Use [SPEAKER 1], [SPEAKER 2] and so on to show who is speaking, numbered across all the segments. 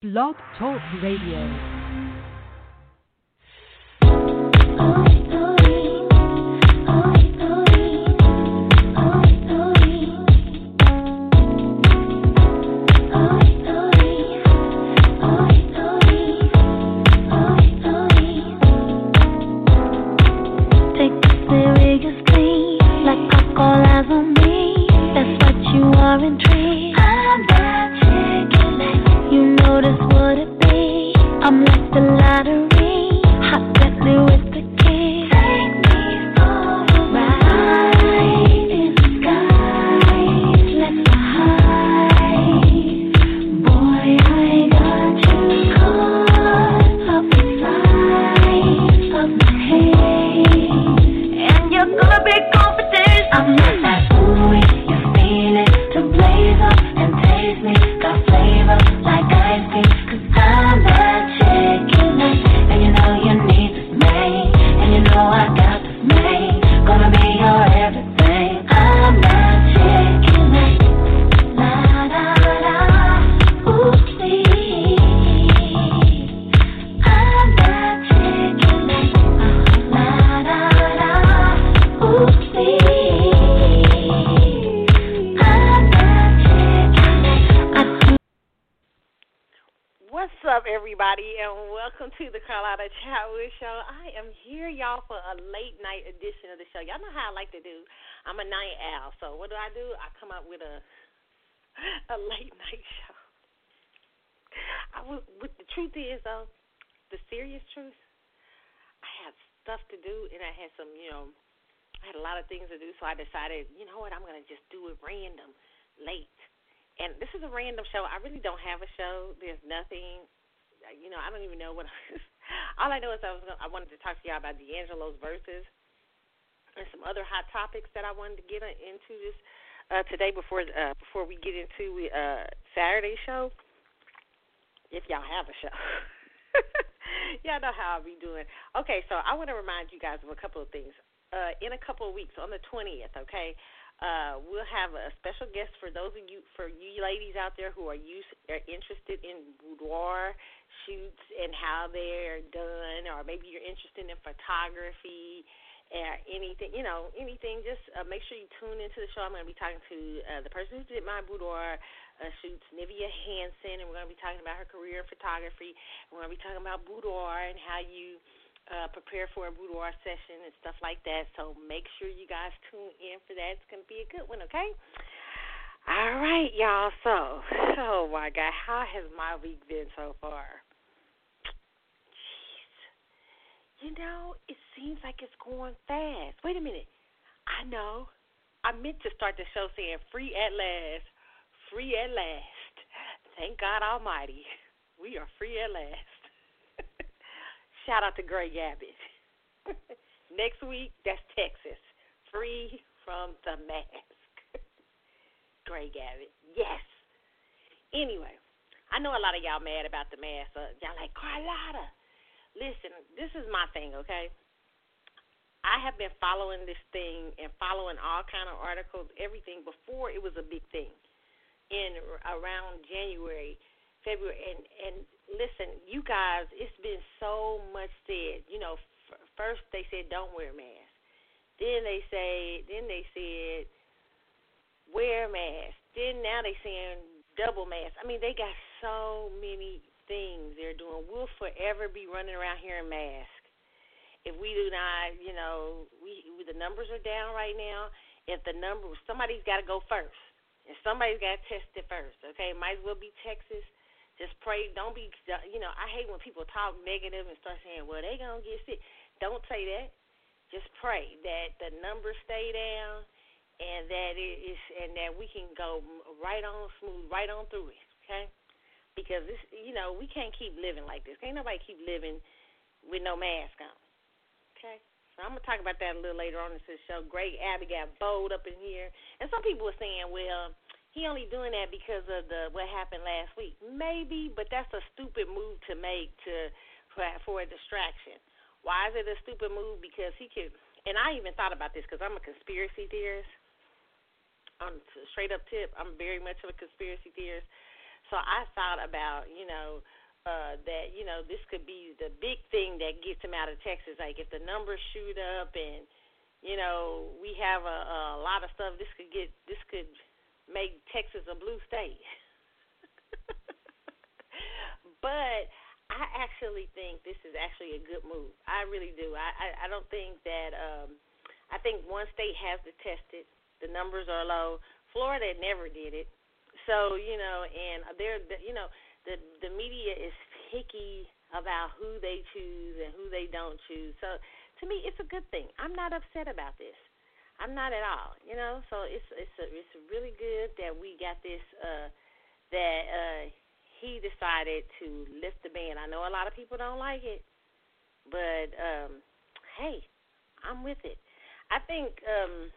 [SPEAKER 1] Blog Talk Radio. ain't Al. So what do I do? I come up with a a late night show. I was, but the truth is though, the serious truth, I had stuff to do and I had some, you know, I had a lot of things to do. So I decided, you know what, I'm gonna just do it random, late. And this is a random show. I really don't have a show. There's nothing. You know, I don't even know what. I was, all I know is I was. Gonna, I wanted to talk to y'all about D'Angelo's Verzuz and some other hot topics that I wanted to get into this uh, today before uh, before we get into uh, Saturday show. If y'all have a show. y'all know how I'll be doing. Okay, so I want to remind you guys of a couple of things. Uh, in a couple of weeks, on the twentieth, okay, uh, we'll have a special guest for those of you, for you ladies out there who are used, are interested in boudoir shoots and how they're done, or maybe you're interested in photography or anything, you know, anything, just uh, make sure you tune into the show. I'm going to be talking to uh, the person who did my boudoir uh, shoots, Nivia Hansen, and we're going to be talking about her career in photography. We're going to be talking about boudoir and how you uh, prepare for a boudoir session and stuff like that. So make sure you guys tune in for that. It's going to be a good one, okay? All right, y'all. So, oh my God, how has my week been so far? Jeez. You know, it's seems like it's going fast. Wait a minute. I know. I meant to start the show saying free at last. Free at last. Thank God Almighty. We are free at last. Shout out to Greg Abbott. Next week, that's Texas. Free from the mask. Greg Abbott. Yes. Anyway, I know a lot of y'all mad about the mask. Uh, y'all like, Carlotta, listen, this is my thing, okay? I have been following this thing and following all kind of articles, everything before it was a big thing in around January, February, and and listen, you guys, it's been so much said. You know, f- first they said don't wear a mask, then they say, then they said wear a mask, then now they saying double mask. I mean, they got so many things they're doing. We'll forever be running around here in masks if we do not, you know, we, the numbers are down right now. If the number, somebody's got to go first, and somebody's got to test it first. Okay, might as well be Texas. Just pray. Don't be, you know, I hate when people talk negative and start saying, "Well, they gonna get sick." Don't say that. Just pray that the numbers stay down, and that it is, and that we can go right on smooth, right on through it. Okay, because this, you know, we can't keep living like this. Can't nobody keep living with no mask on. Okay. So I'm gonna talk about that a little later on in this show. Greg Abbott got bold up in here, and some people were saying, "Well, he only doing that because of the what happened last week." Maybe, but that's a stupid move to make to for, for a distraction. Why is it a stupid move? Because he could, and I even thought about this because I'm a conspiracy theorist. On straight up tip, I'm very much of a conspiracy theorist. So I thought about, you know, uh, that you know this could be the big thing that gets him out of Texas. Like if the numbers shoot up and you know we have a, a lot of stuff, this could get this could make Texas a blue state. but I actually think this is actually a good move. I really do. I I, I don't think that. um I think one state has to test it. The numbers are low. Florida never did it. So you know, and they're you know the the media is picky about who they choose and who they don't choose. So to me, it's a good thing. I'm not upset about this. I'm not at all. You know, so it's it's a, it's really good that we got this. uh That uh he decided to lift the ban. I know a lot of people don't like it, but um hey, I'm with it. I think um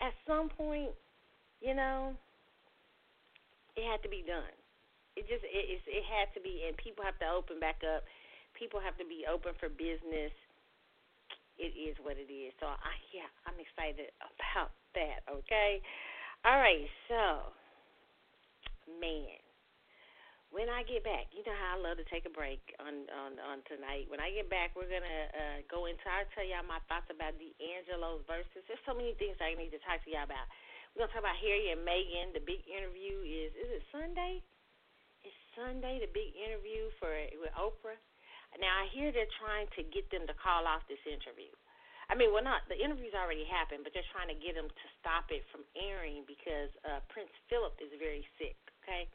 [SPEAKER 1] at some point, you know, it had to be done. It just it it, it had to be, and people have to open back up. People have to be open for business. It is what it is. So I yeah, I'm excited about that. Okay, all right. So man, when I get back, you know how I love to take a break on on on tonight. When I get back, we're gonna uh, go into. I'll tell y'all my thoughts about D'Angelo's Verzuz. There's so many things I need to talk to y'all about. We're gonna talk about Harry and Meghan. The big interview is is it Sunday? Sunday. The big interview for with Oprah. Now I hear they're trying to get them to call off this interview. I mean, well, not the interview's already happened, but they're trying to get them to stop it from airing because uh, Prince Philip is very sick. Okay.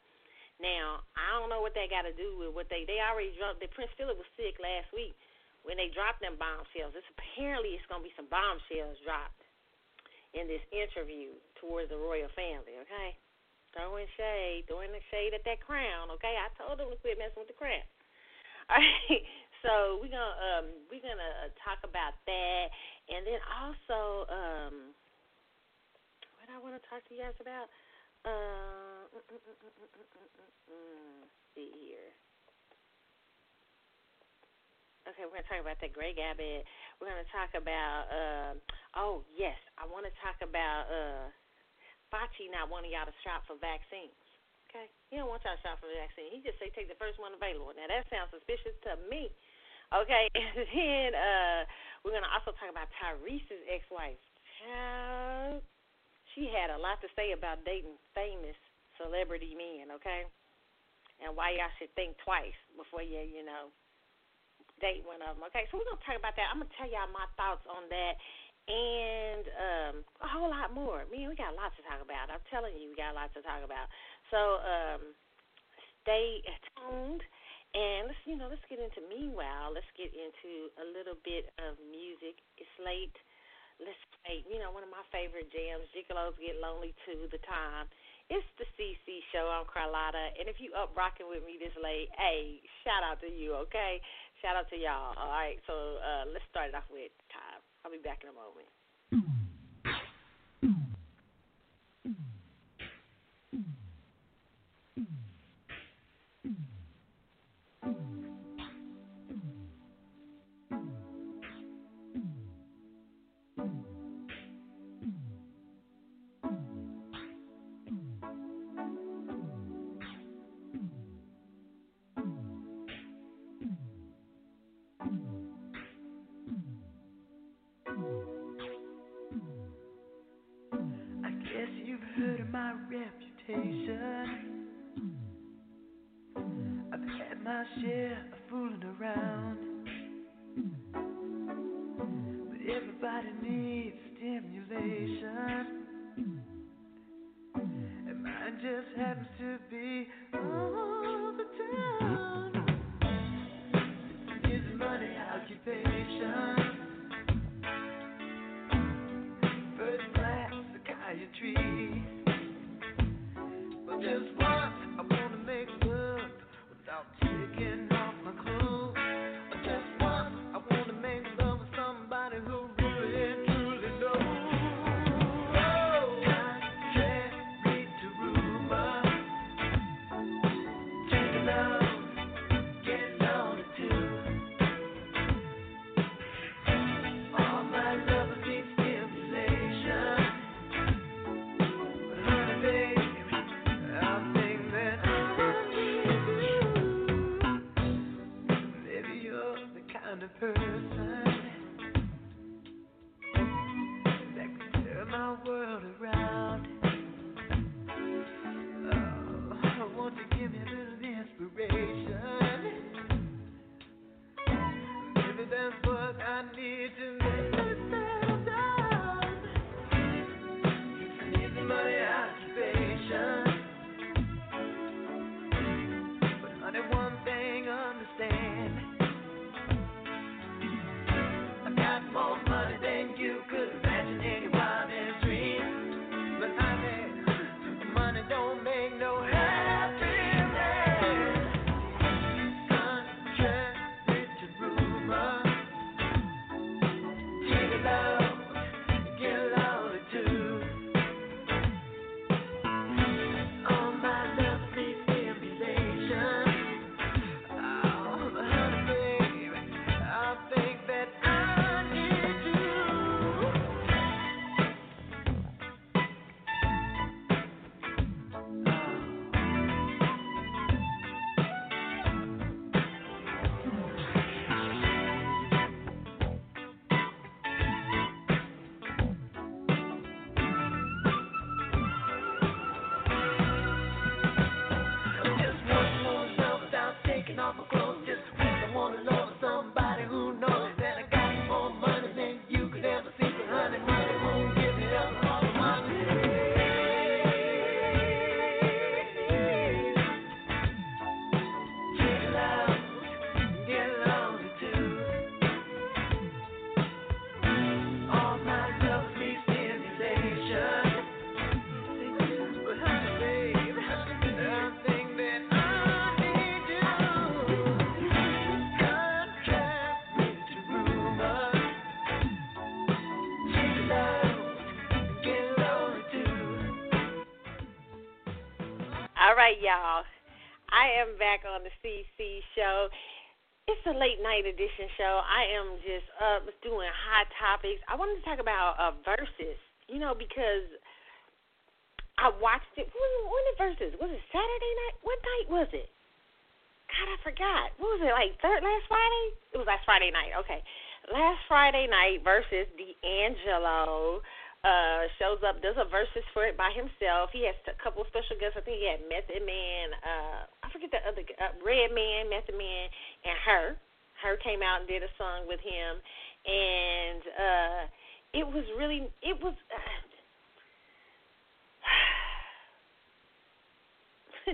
[SPEAKER 1] Now I don't know what they got to do with what they they already dropped. The Prince Philip was sick last week when they dropped them bombshells. It's apparently it's gonna be some bombshells dropped in this interview towards the royal family, okay? throwing shade, throwing the shade at that crown. Okay, I told them to quit messing with the crown. All right, so we're gonna um, we're gonna uh, talk about that, and then also um, what I want to talk to you guys about. Uh, mm, mm, mm, see here. Okay, we're gonna talk about that Greg Abbott. We're gonna talk about. Uh, oh yes, I want to talk about. Uh, Fauci not wanting y'all to shop for vaccines. Okay? He don't want y'all to shop for vaccine. He just say take the first one available. Now, that sounds suspicious to me. Okay, and then uh, we're to also talk about Tyrese's ex-wife. Child, she had a lot to say about dating famous celebrity men, okay? And why y'all should think twice before you, you know, date one of them. Okay, so we're gonna talk about that. I'm gonna tell y'all my thoughts on that and um, a whole lot more. Man, we got a lot to talk about. I'm telling you, we got a lot to talk about. So um, stay tuned. And let's you know let's get into meanwhile let's get into a little bit of music. It's late. Let's play you know one of my favorite jams. Gigolos get lonely too. The time. It's the CC show. I'm Carlotta, and if you up rocking with me this late, hey, shout out to you, okay? Shout out to y'all. All right, so uh, let's start it off with. I'll be back in a moment.
[SPEAKER 2] Fooling around.
[SPEAKER 1] Right, y'all. I am back on the CC show. It's a late night edition show. I am just up doing hot topics. I wanted to talk about uh, Verzuz, you know, because I watched it. When, when the Verzuz was it Saturday night? What night was it? God, I forgot. What was it like? Third last Friday? It was last Friday night. Okay, last Friday night Verzuz D'Angelo uh, shows up, does a Verzuz for it by himself. He has a couple special guests. I think he had Method Man, uh, I forget the other, uh, Redman, Method Man, and her. Her came out and did a song with him, and uh, it was really, it was. Uh,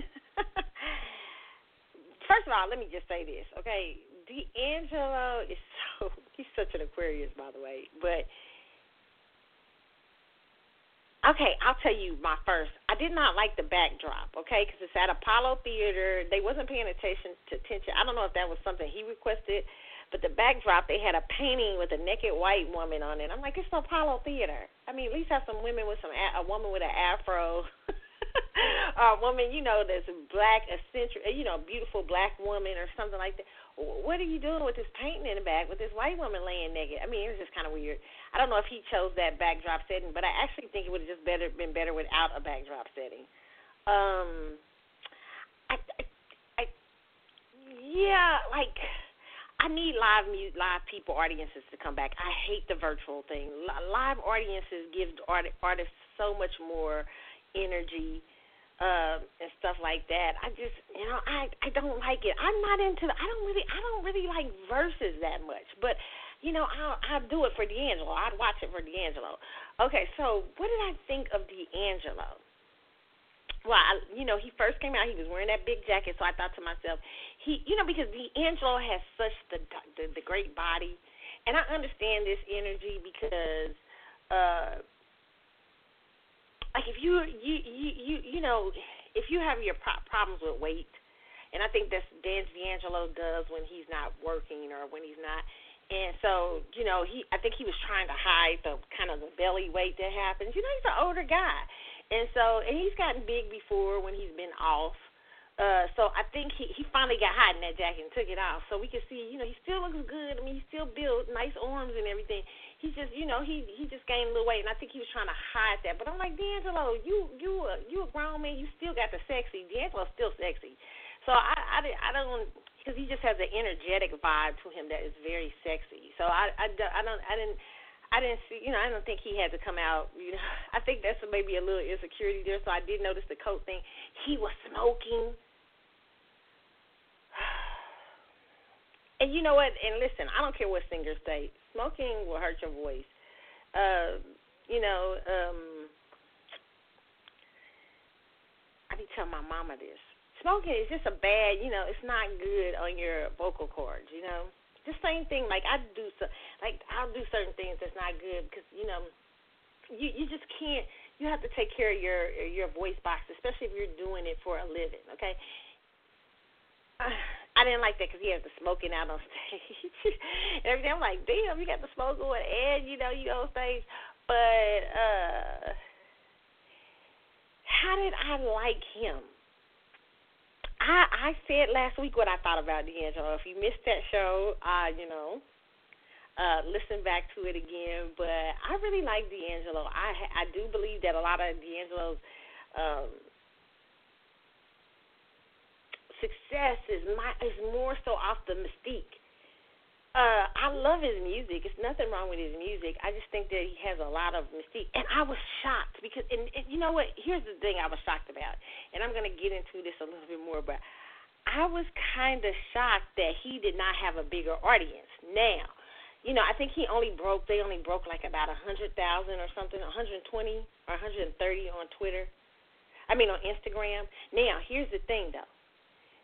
[SPEAKER 1] First of all, let me just say this, okay? D'Angelo is so he's such an Aquarius, by the way, but Okay, I'll tell you my first. I did not like the backdrop, okay, because it's at Apollo Theater. They wasn't paying attention to attention. I don't know if that was something he requested, but the backdrop they had a painting with a naked white woman on it. I'm like, it's no Apollo Theater. I mean, at least have some women with some a woman with an afro. a woman, you know, that's black, eccentric, you know, beautiful black woman or something like that what are you doing with this painting in the back with this white woman laying naked? I mean, it was just kind of weird. I don't know if he chose that backdrop setting, but I actually think it would have just better been better without a backdrop setting. Um, I, I, I yeah, like I need live music, live people, audiences to come back. I hate the virtual thing. Live audiences give art, artists so much more energy uh, and stuff like that. I just, you know, I I don't like it. I'm not into. I don't really, I don't really like Verzuz that much. But, you know, I'll I'll do it for D'Angelo. I'd watch it for D'Angelo. Okay, so what did I think of D'Angelo? Well, I, you know, he first came out. He was wearing that big jacket, so I thought to myself, he, you know, because D'Angelo has such the the, the great body, and I understand this energy because. uh like if you you you you you know if you have your pro- problems with weight, and I think that's Dan D'Angelo does when he's not working or when he's not. And so, you know, he I think he was trying to hide the kind of the belly weight that happens. You know, he's an older guy. And so and he's gotten big before when he's been off. Uh so I think he he finally got hot in that jacket and took it off. So we can see, you know, he still looks good. I mean, he's still built, nice arms and everything he just you know he he just gained a little weight and I think he was trying to hide that. But I'm like D'Angelo, you you a, you a grown man, you still got the sexy. D'Angelo's still sexy, so I I, I don't because he just has an energetic vibe to him that is very sexy. So I I, I don't I didn't. I didn't see, you know, I don't think he had to come out. You know, I think that's maybe a little insecurity there. So I did notice the coat thing. He was smoking. And you know what? And listen, I don't care what singers say smoking will hurt your voice. Uh, you know, um, I be telling my mama this. Smoking is just a bad, you know, it's not good on your vocal cords, you know. The same thing, like I do, so, like I'll do certain things that's not good because you know, you you just can't. You have to take care of your your voice box, especially if you're doing it for a living. Okay. I didn't like that because he has the smoking out on stage and everything. I'm like, damn, you got the smoke going, and you know you on stage. But uh how did I like him? I I said last week what I thought about D'Angelo. If you missed that show, uh, you know, uh, listen back to it again. But I really like D'Angelo. I I do believe that a lot of D'Angelo's um, success is my is more so off the mystique. Uh, I love his music. It's nothing wrong with his music. I just think that he has a lot of mystique. And I was shocked because, and, and you know what? Here's the thing I was shocked about, and I'm to get into this a little bit more, but I was kind of shocked that he did not have a bigger audience. Now, you know, I think he only broke. They only broke like about a hundred thousand or something, hundred twenty or hundred and thirty on Twitter. I mean on Instagram. Now, here's the thing though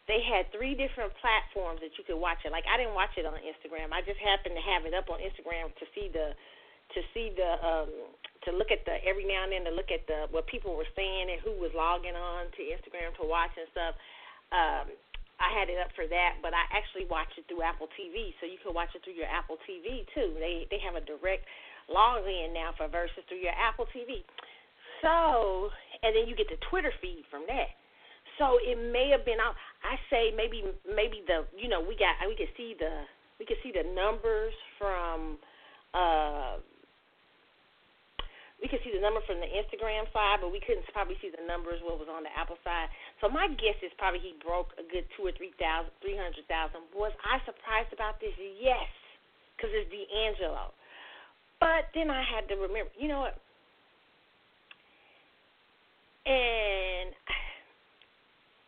[SPEAKER 1] they had three different platforms that you could watch it. Like I didn't watch it on Instagram. I just happened to have it up on Instagram to see the to see the um to look at the every now and then to look at the what people were saying and who was logging on to Instagram to watch and stuff. Um I had it up for that, but I actually watched it through Apple TV, so you can watch it through your Apple TV too. They they have a direct login now for Verzuz through your Apple TV. So, and then you get the Twitter feed from that. So it may have been out. I say maybe maybe the you know we got we could see the we could see the numbers from uh we could see the number from the Instagram side, but we couldn't probably see the numbers what was on the Apple side. So my guess is probably he broke a good two or three thousand, three hundred thousand. Was I surprised about this? Yes, because it's D'Angelo. But then I had to remember, you know what? And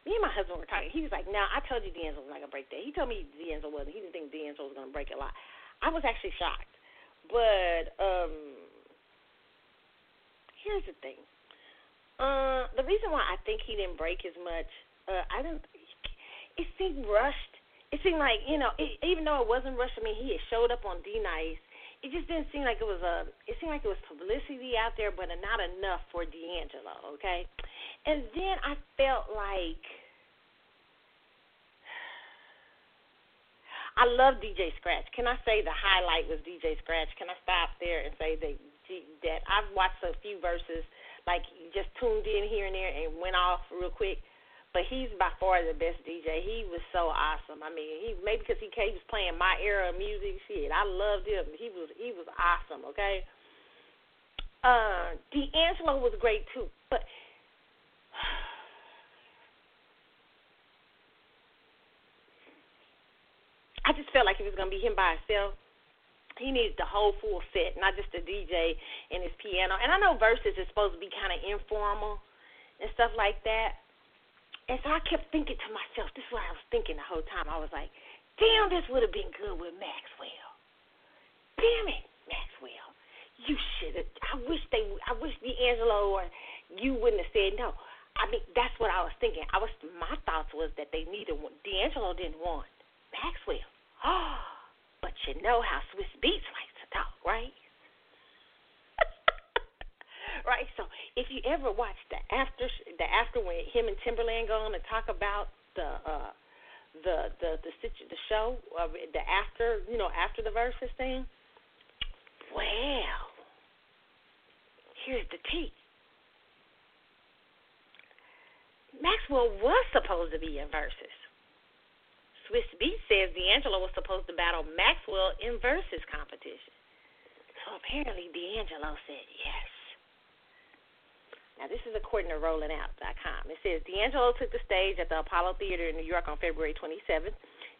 [SPEAKER 1] me and my husband were talking. He was like, "Now I told you D'Angelo was not gonna break that." He told me D'Angelo wasn't. He didn't think D'Angelo was gonna break a lot. I was actually shocked, but um here's the thing. Uh, the reason why I think he didn't break as much, uh, I don't. It seemed rushed. It seemed like you know, it, even though it wasn't rushed. I mean, he had showed up on D Nice. It just didn't seem like it was a. It seemed like it was publicity out there, but not enough for D'Angelo. Okay, and then I felt like. I love DJ Scratch. Can I say the highlight was DJ Scratch? Can I stop there and say that that I've watched a few Verzuz, like just tuned in here and there and went off real quick. But he's by far the best DJ. He was so awesome. I mean, he maybe because he, he was playing my era of music. Shit, I loved him. He was he was awesome. Okay. Uh, D'Angelo was great too, but I just felt like it was gonna be him by himself he needs the whole full set, not just the DJ and his piano. And I know Verzuz is supposed to be kind of informal and stuff like that. And so I kept thinking to myself, this is what I was thinking the whole time. I was like, damn, this would have been good with Maxwell. Damn it, Maxwell. You should have. I wish they. I wish D'Angelo or you wouldn't have said no. I mean, that's what I was thinking. I was. My thoughts was that they needed. D'Angelo didn't want Maxwell. Oh But you know how Swizz Beatz likes to talk, right? Right. So if you ever watch the after the after when him and Timbaland go on and talk about the uh the the the the show of the after you know after the Verzuz thing. Well, here's the tea. Maxwell was supposed to be in Verzuz. Swizz Beatz says D'Angelo was supposed to battle Maxwell in Verzuz competition. So apparently D'Angelo said yes. Now this is according to RollingOut.com. It says D'Angelo took the stage at the Apollo Theater in New York on February 27th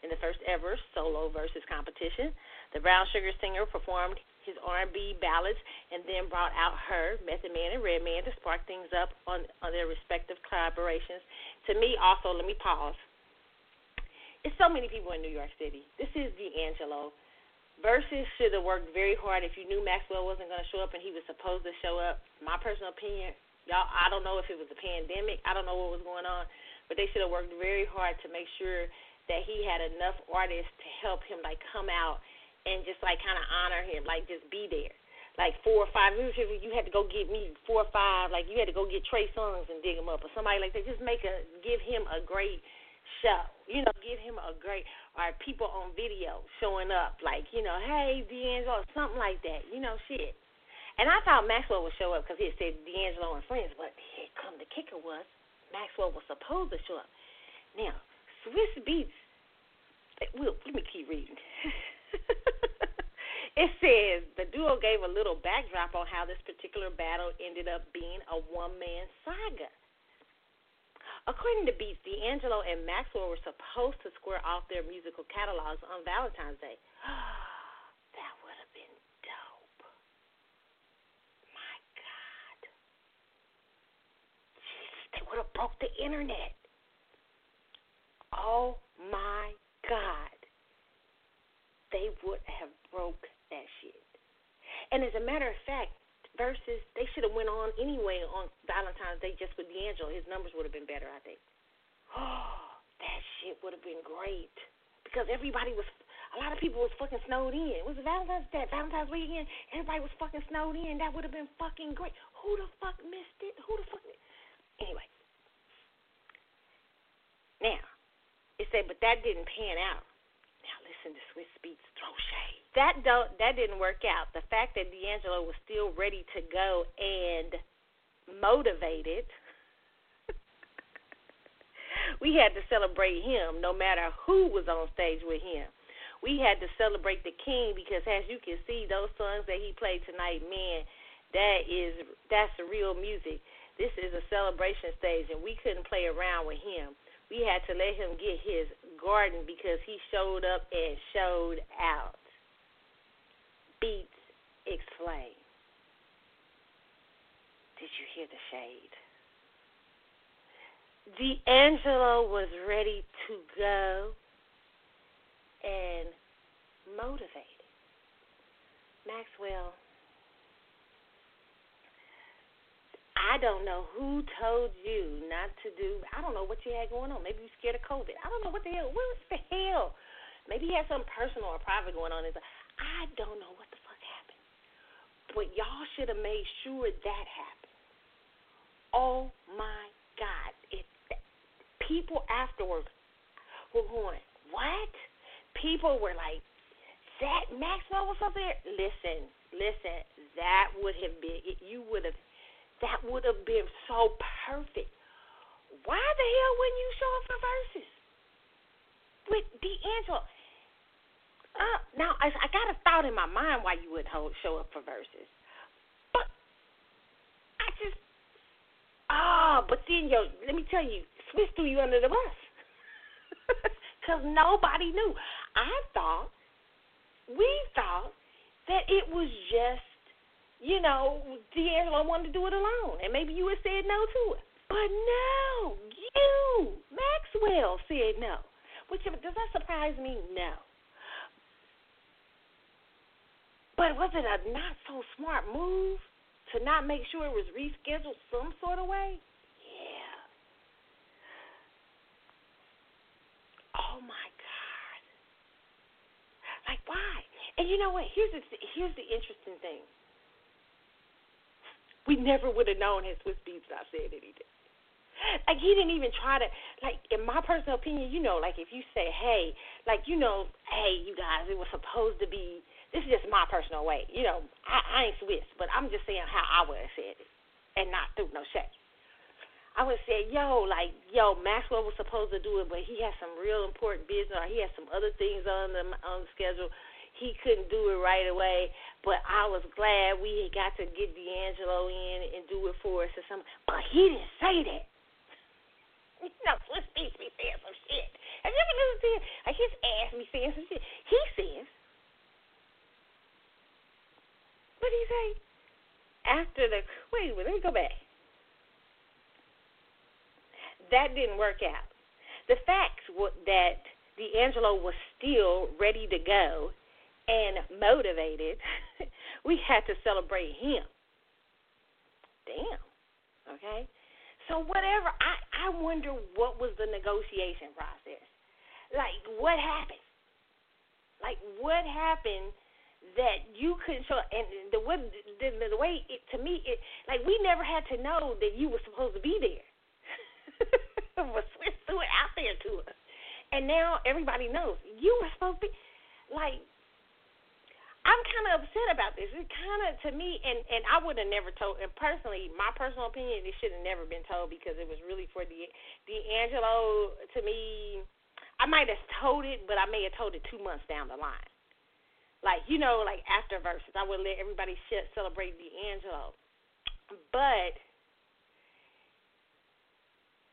[SPEAKER 1] in the first ever solo Verzuz competition. The Brown Sugar singer performed his R&B ballads and then brought out her Method Man and Redman to spark things up on, on their respective collaborations. To me, also, let me pause it's so many people in New York City. This is D'Angelo. Verzuz should have worked very hard if you knew Maxwell wasn't going to show up and he was supposed to show up. My personal opinion, y'all, I don't know if it was a pandemic. I don't know what was going on, but they should have worked very hard to make sure that he had enough artists to help him like come out and just like kind of honor him, like just be there. Like four or five, you had to go get me four or five, like you had to go get Trey Songz and dig him up or somebody like that. Just make a give him a great show. You know, give him a great or people on video showing up like, you know, hey D'Angelo, something like that. You know, shit. And I thought Maxwell would show up because he said D'Angelo and friends, but here come the kicker was Maxwell was supposed to show up. Now, Swizz Beatz. Eh, well, let me keep reading. it says the duo gave a little backdrop on how this particular battle ended up being a one man saga. According to Beatz, D'Angelo and Maxwell were supposed to square off their musical catalogs on Valentine's Day. that would have been dope. My God. Jesus, they would have broke the internet. Oh my God. They would have broke that shit. And as a matter of fact, Verzuz they should have went on anyway on Valentine's Day just with D'Angelo. His numbers would have been better, I think. Oh, that shit would have been great because everybody was. A lot of people was fucking snowed in. It was Valentine's Day, Valentine's weekend. Everybody was fucking snowed in. That would have been fucking great. Who the fuck missed it? Who the fuck? Anyway. Now, it said, but that didn't pan out. Now listen to Swizz Beatz throw shade that don't that didn't work out. The fact that D'Angelo was still ready to go and motivated we had to celebrate him no matter who was on stage with him. We had to celebrate the king because as you can see those songs that he played tonight, man, that is that's real music. This is a celebration stage and we couldn't play around with him. We had to let him get his garden because he showed up and showed out. Beatz explain. Did you hear the shade? D'Angelo was ready to go and motivated. Maxwell, I don't know who told you not to do. I don't know what you had going on. Maybe you scared of COVID. I don't know what the hell. What the hell? Maybe you had something personal or private going on. I don't know what the fuck happened. But y'all should have made sure that happened. Oh my God! It people afterwards were going, what? People were like, that Maxwell was up there. Listen, listen, that would have been you would have that would have been so perfect. Why the hell wouldn't you show up for Verzuz with D'Angelo? Uh, now I, I got a thought in my mind why you would hold, show up for Verzuz, but I just ah, but then yo, let me tell you, Swizz threw you under the bus. Because nobody knew. I thought, we thought, that it was just, you know, D'Angelo wanted to do it alone. And maybe you had said no to it. But no, you, Maxwell, said no. Which, does that surprise me? No. But was it a not so smart move to not make sure it was rescheduled some sort of way? Yeah. Oh my God. Like why? And you know what? Here's the here's the interesting thing. We never would have known his Swizz Beatz not said anything. Like he didn't even try to like in my personal opinion, you know, like if you say, Hey, like, you know, hey, you guys, it was supposed to be this is just my personal way. You know, I, I ain't Swizz, but I'm just saying how I would have said it and not through no shade. I would say, yo, like, yo, Maxwell was supposed to do it, but he had some real important business, or he had some other things on the on the schedule. He couldn't do it right away, but I was glad we had got to get D'Angelo in and do it for us or something. But he didn't say that. You know, Swizz Beatz be saying some shit. Have you ever listened to him? Like his ass be saying some shit. He says, what did he say? After the wait, wait, let me go back that didn't work out. The facts were that D'Angelo was still ready to go and motivated. we had to celebrate him. Damn. Okay? So whatever I I wonder what was the negotiation process. Like what happened? Like what happened that you couldn't show and the way the, the way it to me it like we never had to know that you were supposed to be there. was threw it out there to us. And now everybody knows you were supposed to be like I'm kind of upset about this. It kind of to me, and and I would have never told. And personally, my personal opinion, it should have never been told because it was really for the D'Angelo. To me, I might have told it, but I may have told it two months down the line. Like you know, like after Verzuz, I would let everybody celebrate D'Angelo. But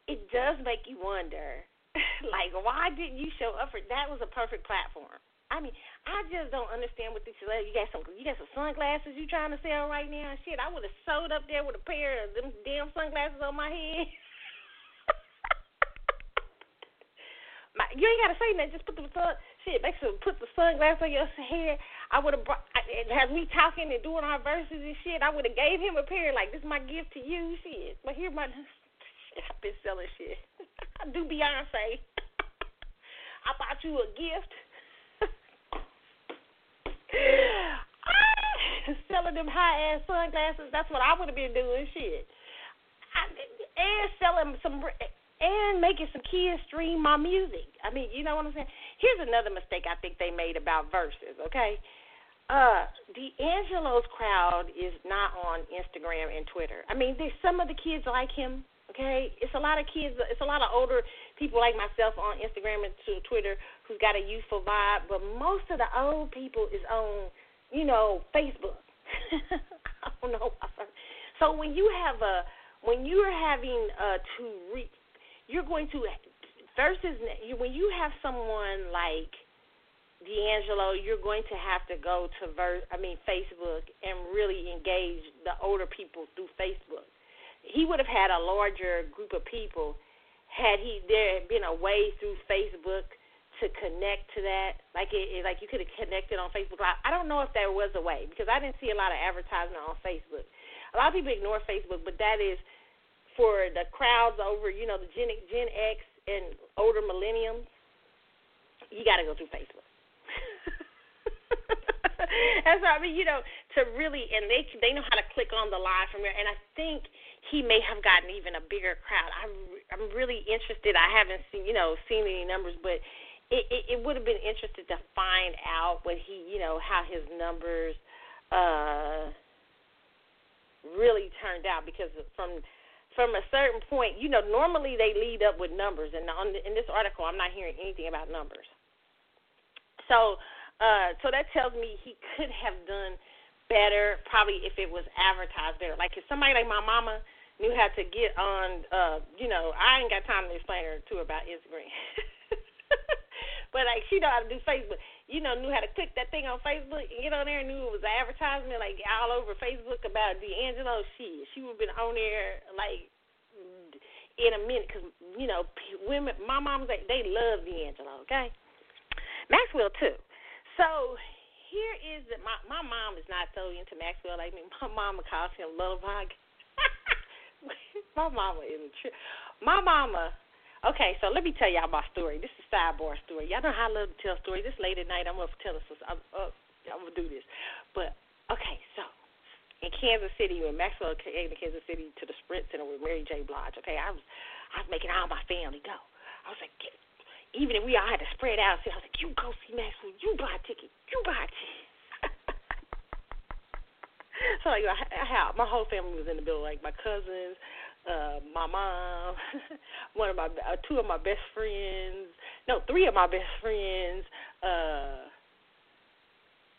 [SPEAKER 1] it does make you wonder, like, why didn't you show up for that? Was a perfect platform. I mean, I just don't understand what this is. You got some, you got some sunglasses you trying to sell right now? Shit, I would have sewed up there with a pair of them damn sunglasses on my head. my, you ain't gotta say nothing. Just put the sun, shit, make sure put the sunglasses on your head. I would have brought, has me talking and doing our verses and shit. I would have gave him a pair like this is my gift to you, shit. But here my I've been selling shit. I do Beyonce. I bought you a gift. Selling them high ass sunglasses. That's what I would have been doing. Shit. And selling some and making some kids stream my music. I mean, you know what I'm saying? Here's another mistake I think they made about Verzuz, okay? Uh, D'Angelo's crowd is not on Instagram and Twitter. I mean, there's some of the kids like him, Okay, it's a lot of kids. It's a lot of older people like myself on Instagram and to Twitter who's got a youthful vibe, but most of the old people is on, you know, Facebook. I don't know. So when you have a when you're having uh, to re, you're going to Verzuz when you have someone like D'Angelo, you're going to have to go to ver- I mean Facebook and really engage the older people through Facebook. He would have had a larger group of people had he there been a way through Facebook to connect to that. Like it, it like you could have connected on Facebook Live. I don't know if there was a way because I didn't see a lot of advertisement on Facebook. A lot of people ignore Facebook, but that is for the crowds over, you know, the Gen Gen X and older millenniums. You got to go through Facebook. That's what I mean. You know, to really and they they know how to click on the live from there. And I think he may have gotten even a bigger crowd. I'm I'm really interested. I haven't seen you know seen any numbers, but it it, it would have been interesting to find out what he you know how his numbers uh really turned out because from from a certain point, you know, normally they lead up with numbers, and on the, in this article, I'm not hearing anything about numbers. So uh, so that tells me he could have done better, probably if it was advertised better. Like if somebody like my mama knew how to get on, uh, you know, I ain't got time to explain her to her about Instagram. but like she know how to do Facebook. You know, knew how to click that thing on Facebook and get on there and knew it was an advertisement like all over Facebook about D'Angelo. She she would have been on there like in a minute because you know women. My mom's like they love D'Angelo. Okay, Maxwell too. So here is that my my mom is not so into Maxwell like me. My mama calls him Lullaby. my mama is a my mama. Okay, so let me tell y'all my story. This is a sidebar story. Y'all know how I love to tell stories. This late at night, I'm gonna tell us. I'm, uh, I'm gonna do this. But okay, so in Kansas City, when Maxwell came to Kansas City to the Sprint Center with Mary J. Blige. Okay, I was I was making all my family go. I was like, even if we all had to spread out, I was like, you go see Maxwell, you buy a ticket, you buy a ticket. So like, I have my whole family was in the building, like my cousins, uh, my mom, one of my uh, two of my best friends, no, three of my best friends. uh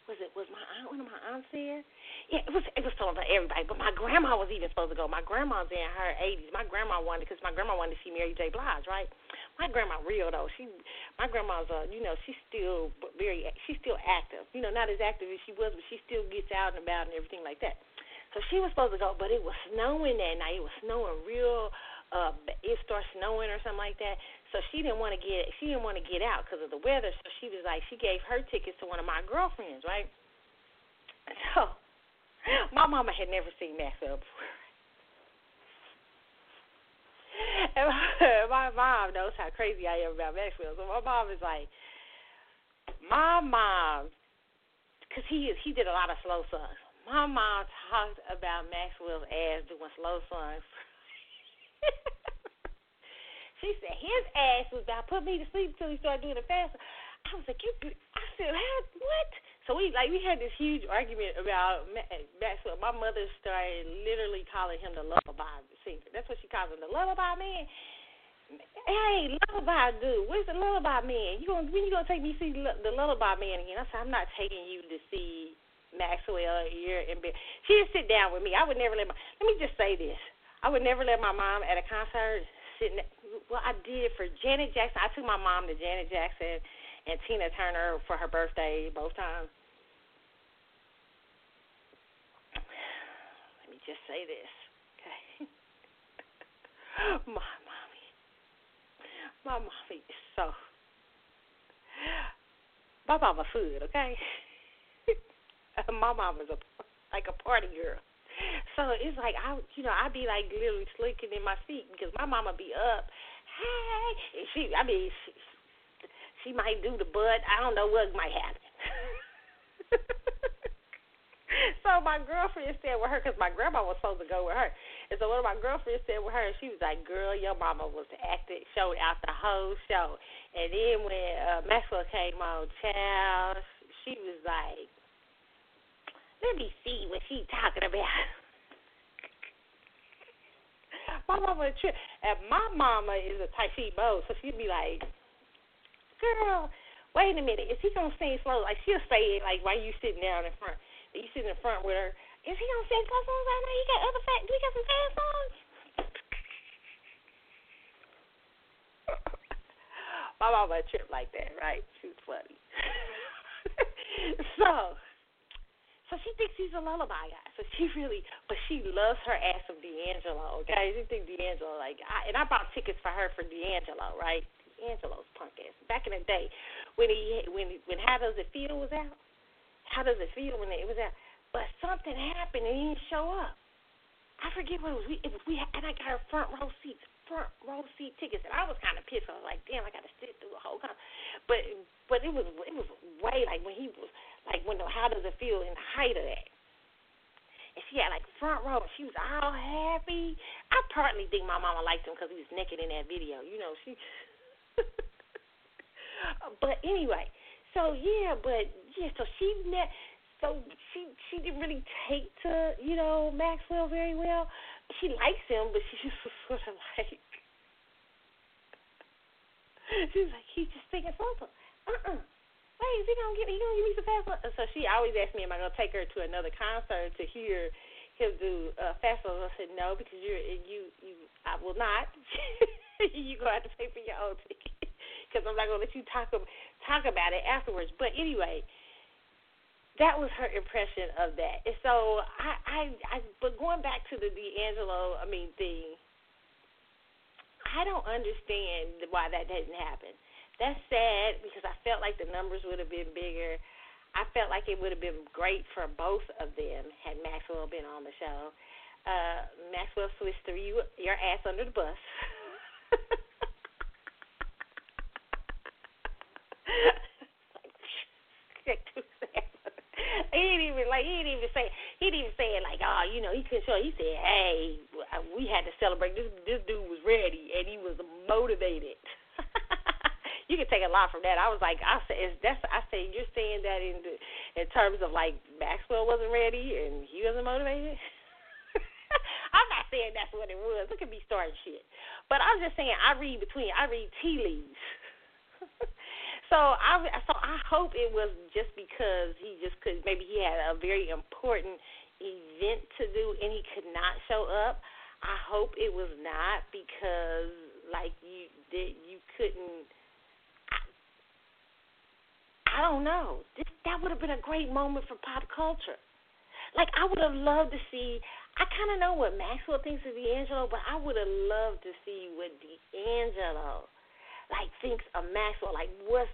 [SPEAKER 1] was it was my aunt one of my aunts there? Yeah, it was it was told by everybody, but my grandma was even supposed to go. My grandma's in her 80s. My grandma wanted because my grandma wanted to see Mary J. Blige, right? My grandma real though. She my grandma's uh you know she's still very she's still active. You know not as active as she was, but she still gets out and about and everything like that. So she was supposed to go, but it was snowing that night. It was snowing real. Uh, it started snowing or something like that. So she didn't want to get she didn't want to get out because of the weather. So she was like she gave her tickets to one of my girlfriends, right? So my mama had never seen Maxwell before. And my, mom knows how crazy I am about Maxwell. So my mom is like, my mom, because he is he did a lot of slow songs. My mom talked about Maxwell's ass doing slow songs. She said his ass was about to put me to sleep until he started doing it faster. I was like, you. I said? What? So we like we had this huge argument about Maxwell. My mother started literally calling him the lullaby singer. That's what she calls him, the lullaby man. Hey, lullaby dude, where's the lullaby man? You gonna when you gonna take me to see the lullaby man again? I said, I'm not taking you to see Maxwell here in bed. She would sit down with me. I would never let my. Let me just say this. I would never let my mom at a concert sitting. Well, I did for Janet Jackson. I took my mom to Janet Jackson and Tina Turner for her birthday both times. Let me just say this, okay? my mommy, my mommy is so. My mama food, okay? my mama's a like a party girl. So it's like I, you know, I be like literally slinking in my seat because my mama be up. Hey, and she, I mean, she, she might do the butt. I don't know what might happen. so my girlfriend stayed with her because my grandma was supposed to go with her. And so one of my girlfriends stayed with her, and she was like, "Girl, your mama was acting, showed out the whole show." And then when uh, Maxwell came on, child, she was like, "Let me see what she's talking about." my mama. And my mama is a type she bold, so she'd be like, "Girl, wait a minute, is he gonna sing slow?" Like she'll say it like while you sitting down in front, you sitting in front with her. Is he gonna sing slow songs right now? He got other. Do we got some fast songs? my mama a trip like that, right? She was funny. so so she thinks he's a lullaby guy. So she really, but she loves her ass of D'Angelo. Okay, she think D'Angelo like, I, and I bought tickets for her for D'Angelo, right? D'Angelo's punk ass. Back in the day, when he when when How Does It Feel was out. How does it feel when it was out? But something happened and he didn't show up. I forget what it was. We, it we and I got her front row seats, front row seat tickets, and I was kind of pissed. I was like, damn, I got to sit through the whole con. But but it was it was way like when he was like when the how does it feel in the height of that. And she had like front row. She was all happy. I partly think my mama liked him because he was naked in that video. You know she. but anyway, so yeah, but yeah, so she met. So she she didn't really take to you know Maxwell very well. She likes him, but she just sort of like she's like he's just thinking something. Uh uh Wait, is he gonna get? He gonna give me some fast? So she always asks me, am I gonna take her to another concert to hear him do uh, fast I said no, because you're you you I will not. you gonna have to pay for your own ticket because I'm not gonna let you talk talk about it afterwards. But anyway, that was her impression of that. And so I I, I but going back to the D'Angelo, I mean thing. I don't understand why that didn't happen. That's sad because I felt like the numbers would have been bigger. I felt like it would have been great for both of them had Maxwell been on the show. Uh, Maxwell Swizz threw you your ass under the bus. he didn't even like he didn't even say he didn't even say it like oh you know he couldn't show. He said hey we had to celebrate this this dude was ready and he was motivated you can take a lot from that. I was like, I said, that's I say you're saying that in the, in terms of like Maxwell wasn't ready and he wasn't motivated. I'm not saying that's what it was. Look at me starting shit, but I'm just saying I read between I read tea leaves. so I so I hope it was just because he just could maybe he had a very important event to do and he could not show up. I hope it was not because like you that you couldn't I don't know. This, that would have been a great moment for pop culture. Like I would have loved to see. I kind of know what Maxwell thinks of D'Angelo, but I would have loved to see what D'Angelo like thinks of Maxwell. Like what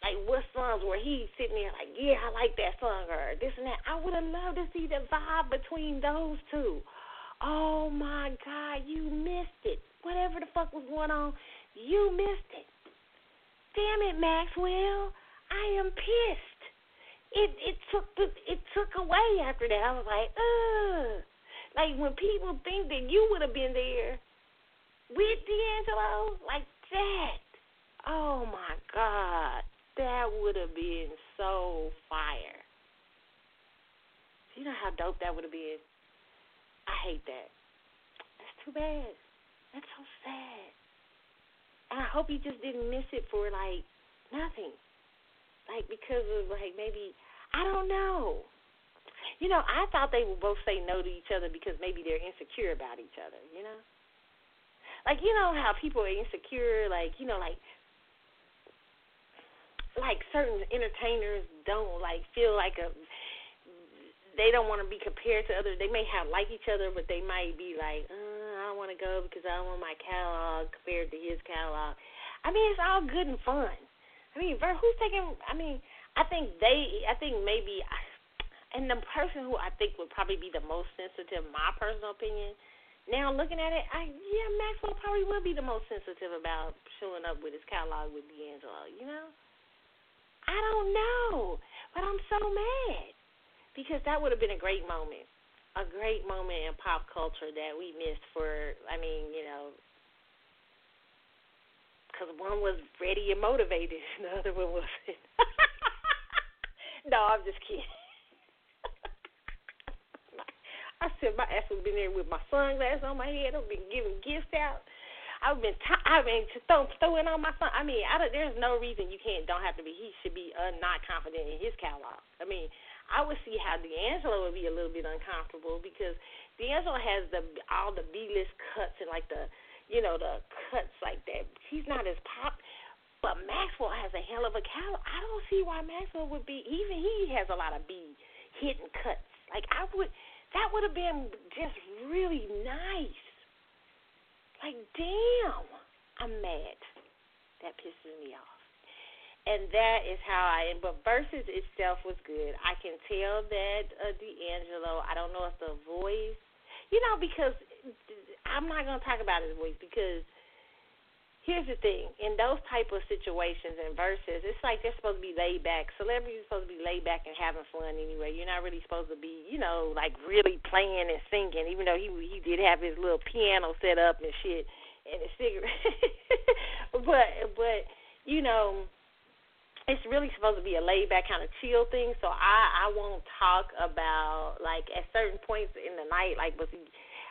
[SPEAKER 1] like what songs where he's sitting there like, yeah, I like that song or this and that. I would have loved to see the vibe between those two. Oh my God, you missed it. Whatever the fuck was going on, you missed it. Damn it, Maxwell. I am pissed. It it took the it took away after that. I was like, ugh. Like when people think that you would have been there with D'Angelo, like that. Oh my God. That would have been so fire. You know how dope that would have been? I hate that. That's too bad. That's so sad. And I hope he just didn't miss it for like nothing like because of like maybe I don't know. You know, I thought they would both say no to each other because maybe they're insecure about each other, you know? Like you know how people are insecure, like, you know, like like certain entertainers don't like feel like a they don't want to be compared to others. They may have like each other, but they might be like, uh, I don't want to go because I don't want my catalog compared to his catalog. I mean, it's all good and fun. I mean, who's taking? I mean, I think they. I think maybe, and the person who I think would probably be the most sensitive, my personal opinion. Now looking at it, I yeah, Maxwell probably would be the most sensitive about showing up with his catalog with D'Angelo. You know, I don't know, but I'm so mad because that would have been a great moment, a great moment in pop culture that we missed for. I mean, you know, because one was ready and motivated, and the other one wasn't. no, I'm just kidding. I said my ass would been there with my sunglasses on my head. I've been giving gifts out. I've been t- I've been throw, throwing on my son. I mean, I don't, there's no reason you can't don't have to be. He should be uh, not confident in his catalog. I mean, I would see how D'Angelo would be a little bit uncomfortable because D'Angelo has the all the B list cuts and like the you know the cuts like that. He's not as pop. But Maxwell has a hell of a catalog. I don't see why Maxwell would be. Even he has a lot of B hidden cuts. Like I would, that would have been just really nice. Like, damn, I'm mad. That pisses me off. And that is how I am. But Verzuz itself was good. I can tell that uh, D'Angelo. I don't know if the voice, you know, because I'm not gonna talk about his voice because here's the thing in those type of situations and Verzuz it's like they're supposed to be laid back. Celebrities are supposed to be laid back and having fun anyway. You're not really supposed to be you know like really playing and singing even though he he did have his little piano set up and shit and a cigarette. But but you know it's really supposed to be a laid back kind of chill thing. So i i won't talk about like at certain points in the night like was he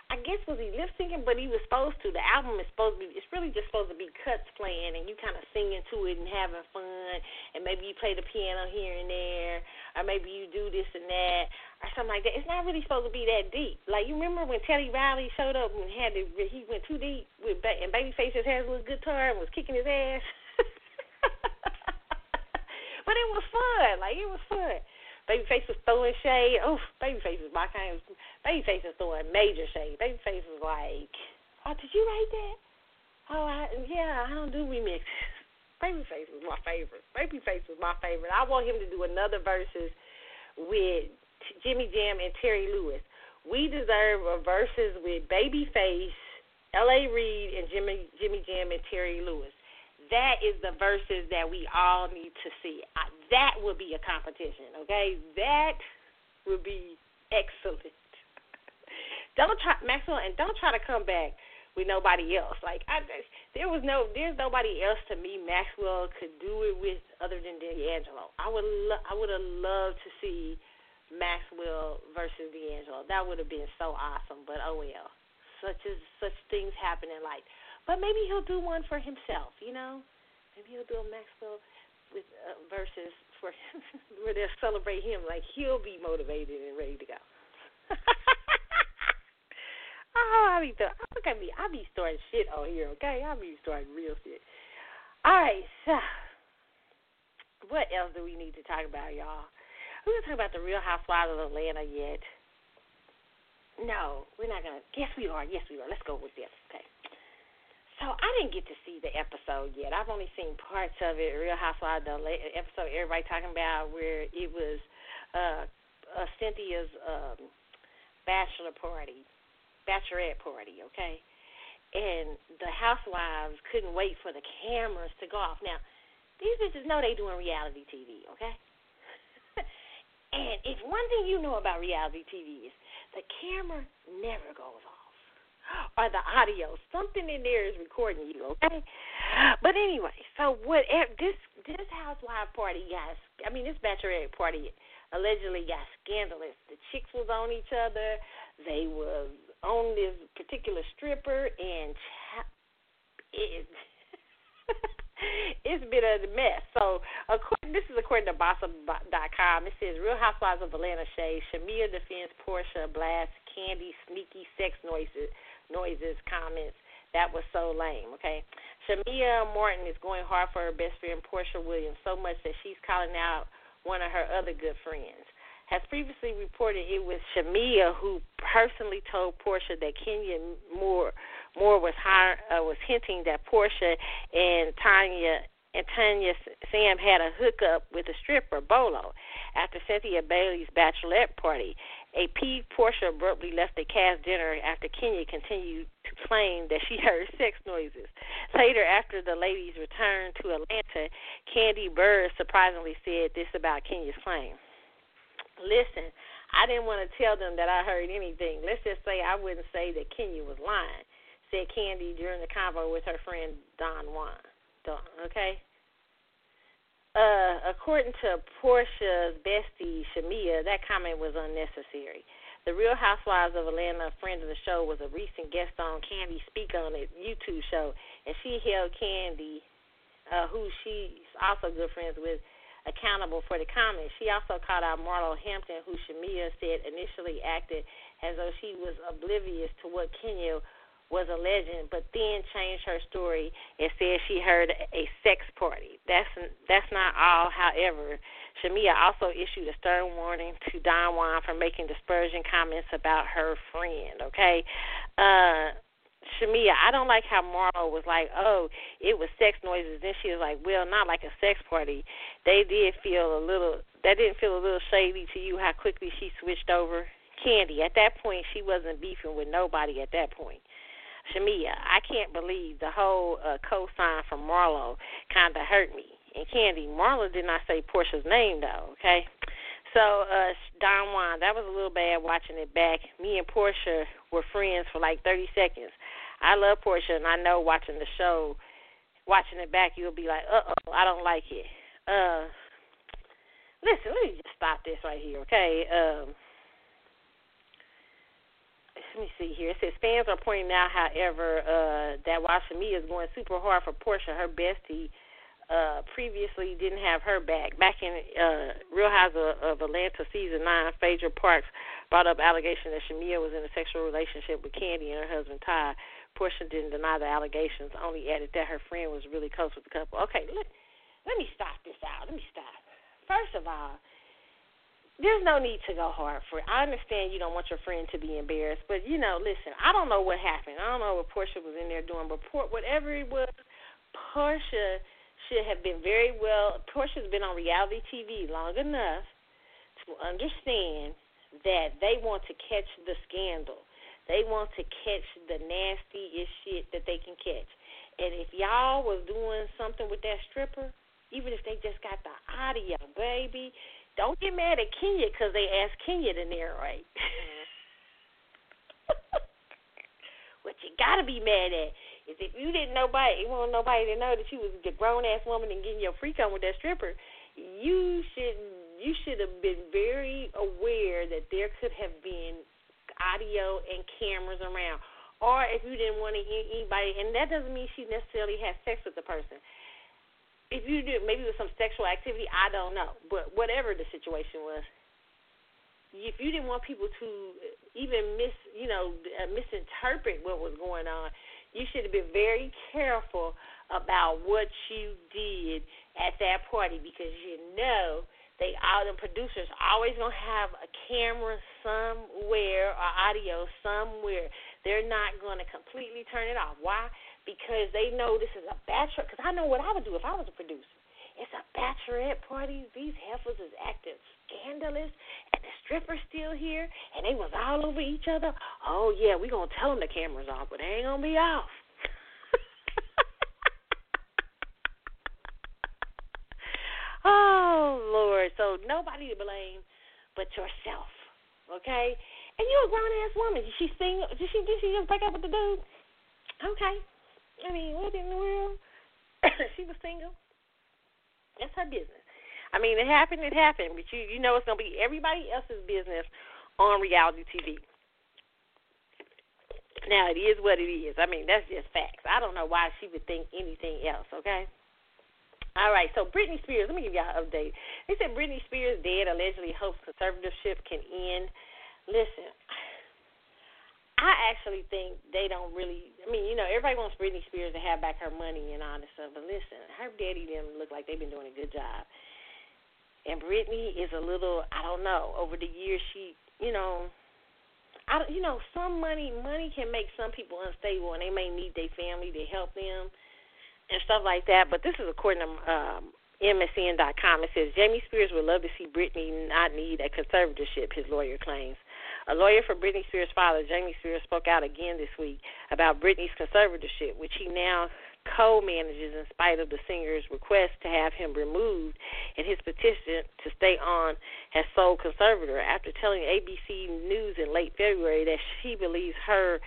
[SPEAKER 1] I guess was he lip syncing, but he was supposed to. The album is supposed to be. It's really just supposed to be cuts playing, and you kind of singing to it and having fun, and maybe you play the piano here and there, or maybe you do this and that, or something like that. It's not really supposed to be that deep. Like you remember when Teddy Riley showed up and had it, he went too deep with and Babyface just had a little guitar and was kicking his ass. but it was fun. Like it was fun. Babyface was throwing shade. Oh, Babyface was my kind of. Babyface was throwing major shade. Babyface was like, "Oh, did you write that? Oh, I yeah, I don't do remixes." Babyface was my favorite. Babyface was my favorite. I want him to do another Verzuz with Jimmy Jam and Terry Lewis. We deserve a Verzuz with Babyface, L.A. Reid, and Jimmy Jimmy Jam and Terry Lewis that is the Verzuz that we all need to see. I, that would be a competition, okay? That would be excellent. don't try Maxwell, and don't try to come back with nobody else. Like I, there was no, there's nobody else to me Maxwell could do it with other than D'Angelo. I would, lo- I would have loved to see Maxwell versus D'Angelo. That would have been so awesome. But oh well, such as such things happen in life. But maybe he'll do one for himself, you know? Maybe he'll do a Maxwell with uh, Verzuz for him where they'll celebrate him like he'll be motivated and ready to go. oh, I be th- look at me. I be starting shit on here, okay? I be starting real shit. All right, so what else do we need to talk about, y'all? We're gonna talk about the Real Housewives of Atlanta yet. No, we're not gonna. Yes, we are. Yes, we are. Let's go with this. Okay. So I didn't get to see the episode yet. I've only seen parts of it. Real Housewives, the episode everybody talking about where it was uh, uh Cynthia's um, bachelor party, bachelorette party. Okay, and the housewives couldn't wait for the cameras to go off. Now, these bitches know they doing reality TV. Okay. and if one thing you know about reality TV is the camera never goes off or the audio. Something in there is recording you, okay? But anyway, so what eh, this this housewife party got I mean this bachelorette party allegedly got scandalous. The chicks was on each other. They was on this particular stripper and it it's been a mess. So, according, this is according to Bossip.com. It says Real Housewives of Atlanta shade Shamea defends Porsha blast Kandi sneaky sex noises noises, comments. That was so lame, okay? Shamea Morton is going hard for her best friend Porsha Williams so much that she's calling out one of her other good friends. Has previously reported it was Shamea who personally told Porsha that Kenya Moore Moore was high, uh, was hinting that Porsha and Tanya and Tanya Sam had a hookup with a stripper Bolo after Cynthia Bailey's bachelorette party. A peeved Porsha abruptly left the cast dinner after Kenya continued to claim that she heard sex noises. Later, after the ladies returned to Atlanta, Kandi Burruss surprisingly said this about Kenya's claim. Listen, I didn't want to tell them that I heard anything. Let's just say I wouldn't say that Kenya was lying, said Kandi during the convo with her friend Don Juan. Don, okay? Uh, according to Porsha's bestie Shamea, that comment was unnecessary. The Real Housewives of Atlanta, a friend of the show, was a recent guest on Kandi Speak on it YouTube show, and she held Kandi, uh, who she's also good friends with, accountable for the comments. She also called out Marlo Hampton, who Shamea said initially acted as though she was oblivious to what Kenya was a legend, but then changed her story and said she heard a sex party. That's that's not all. However, Shamea also issued a stern warning to Don Juan for making disparaging comments about her friend. Okay, uh, Shamea, I don't like how Marlo was like, oh, it was sex noises. Then she was like, well, not like a sex party. They did feel a little. That didn't feel a little shady to you how quickly she switched over. Kandi, at that point, she wasn't beefing with nobody at that point. Shamea, I can't believe the whole uh, co-sign from Marlo kind of hurt me. And Kandi, Marlo did not say Porsha's name though. Okay, so uh, Don Juan, that was a little bad watching it back. Me and Porsha were friends for like 30 seconds. I love Porsha, and I know watching the show, watching it back, you'll be like, uh oh, I don't like it. Uh, listen, let me just stop this right here, okay? Um let me see here. It says fans are pointing out, however, uh, that while is going super hard for Porsha, her bestie uh, previously didn't have her back. Back in uh, Real Houses of, of Atlanta season nine, Phaedra Parks brought up allegation that Shamea was in a sexual relationship with Kandi and her husband Ty. Porsha didn't deny the allegations, only added that her friend was really close with the couple. Okay, let, let me stop this out. Let me stop. First of all, there's no need to go hard for it. I understand you don't want your friend to be embarrassed, but you know, listen, I don't know what happened. I don't know what Porsha was in there doing, but Por- whatever it was, Porsha should have been very well. Porsha's been on reality TV long enough to understand that they want to catch the scandal. They want to catch the nastiest shit that they can catch. And if y'all was doing something with that stripper, even if they just got the audio, baby, don't get mad at Kenya because they asked Kenya to narrate. Mm-hmm. what you gotta be mad at is if you didn't nobody, you want nobody to know that you was a grown ass woman and getting your freak on with that stripper. You should you should have been very aware that there could have been audio and cameras around. Or if you didn't want to anybody, and that doesn't mean she necessarily had sex with the person if you do maybe with some sexual activity, I don't know, but whatever the situation was, if you didn't want people to even mis you know uh, misinterpret what was going on, you should have been very careful about what you did at that party because you know they all the producers always gonna have a camera somewhere or audio somewhere. They're not gonna completely turn it off. Why? Because they know this is a bachelor. Because I know what I would do if I was a producer. It's a bachelorette party. These heifers is acting scandalous, and the stripper's still here, and they was all over each other. Oh yeah, we gonna tell them the cameras off, but they ain't gonna be off. oh Lord, so nobody to blame but yourself, okay? And you a grown ass woman. Did she sing? Did she? Did she just break up with the dude? Okay, I mean, what in the world? she was single. That's her business. I mean, it happened. It happened. But you, you know, it's gonna be everybody else's business on reality TV. Now it is what it is. I mean, that's just facts. I don't know why she would think anything else. Okay. All right, so Britney Spears, let me give y'all an update. They said Britney Spears dead allegedly hopes conservatorship can end. Listen, I actually think they don't really. I mean, you know, everybody wants Britney Spears to have back her money and all this stuff, but listen, her daddy them look like they've been doing a good job, and Britney is a little. I don't know. Over the years, she, you know, I, you know, some money money can make some people unstable, and they may need their family to help them and stuff like that. But this is according to um, MSN.com. It says Jamie Spears would love to see Britney not need a conservatorship. His lawyer claims. A lawyer for Britney Spears' father, Jamie Spears, spoke out again this week about Britney's conservatorship, which he now co manages in spite of the singer's request to have him removed and his petition to stay on as sole conservator after telling ABC News in late February that she believes her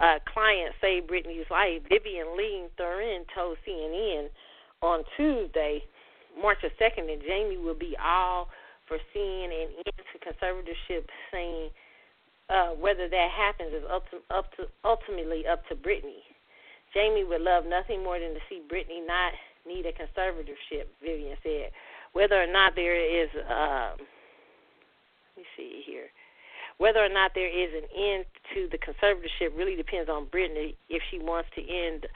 [SPEAKER 1] uh, client saved Britney's life. Vivian Lee Thoreen told CNN on Tuesday, March the 2nd, that Jamie will be all for seeing an end to conservatorship, saying uh, whether that happens is up to, up to ultimately up to Britney. Jamie would love nothing more than to see Britney not need a conservatorship, Vivian said. Whether or not there is, um, let me see here. Whether or not there is an end to the conservatorship really depends on Britney if she wants to end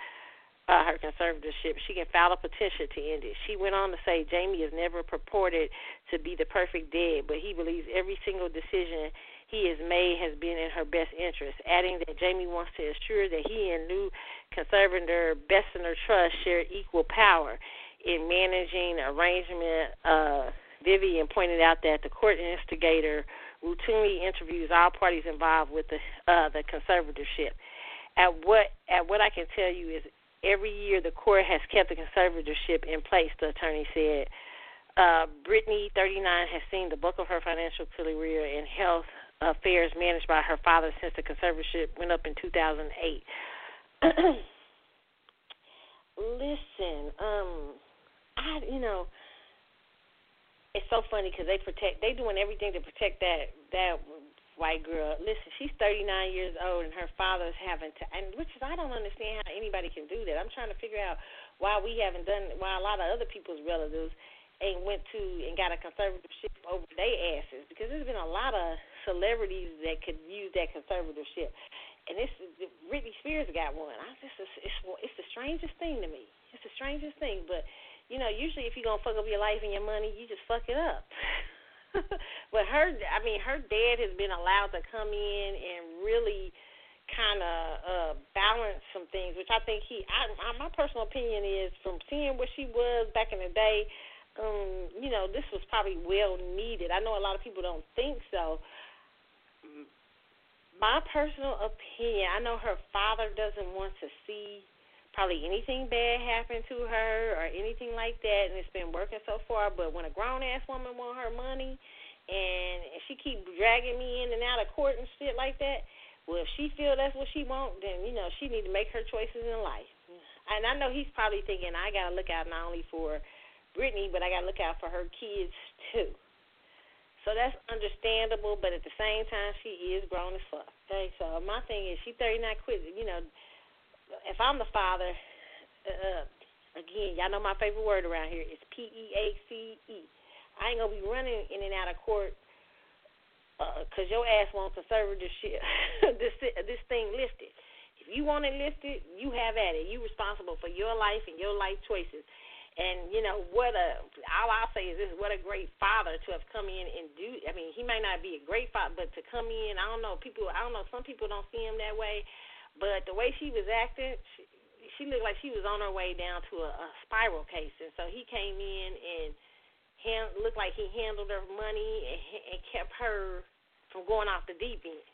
[SPEAKER 1] uh, her conservatorship. She can file a petition to end it. She went on to say Jamie has never purported to be the perfect dad, but he believes every single decision he has made has been in her best interest, adding that Jamie wants to ensure that he and new conservator Bessemer Trust share equal power in managing arrangement. Uh, Vivian pointed out that the court instigator routinely interviews all parties involved with the uh, the conservatorship. At what at what I can tell you is every year the court has kept the conservatorship in place, the attorney said. Uh, Britney, 39, has seen the bulk of her financial career in health affairs managed by her father since the conservatorship went up in 2008. Listen, um, I, you know, it's so funny because they protect, they doing everything to protect that that white girl. Listen, she's 39 years old, and her father's having to, and which is I don't understand how anybody can do that. I'm trying to figure out why we haven't done, why a lot of other people's relatives ain't went to and got a conservatorship over their asses because there's been a lot of celebrities that could use that conservatorship. And this Britney Spears got one. I just it's, it's the strangest thing to me. It's the strangest thing, but you know, usually if you're gonna fuck up your life and your money, you just fuck it up. but her, I mean, her dad has been allowed to come in and really kind of uh, balance some things, which I think he. I, I, my personal opinion is from seeing what she was back in the day. Um, you know, this was probably well needed. I know a lot of people don't think so. My personal opinion, I know her father doesn't want to see probably anything bad happen to her or anything like that, and it's been working so far. But when a grown ass woman want her money, and she keep dragging me in and out of court and shit like that, well, if she feel that's what she want, then you know she need to make her choices in life. And I know he's probably thinking I gotta look out not only for Britney, but I gotta look out for her kids too. So that's understandable, but at the same time, she is grown as fuck. Okay, so my thing is, she 39 quit. You know, if I'm the father, uh, again, y'all know my favorite word around here is P E A C E. I ain't gonna be running in and out of court uh, your ass wants conservatorship this this thing listed. If you want it listed, you have at it. You responsible for your life and your life choices. And you know what a all I'll say is this: what a great father to have come in and do. I mean, he may not be a great father, but to come in, I don't know. People, I don't know. Some people don't see him that way. But the way she was acting, she, she looked like she was on her way down to a, a spiral case, and so he came in and hand, looked like he handled her money and, and kept her from going off the deep end.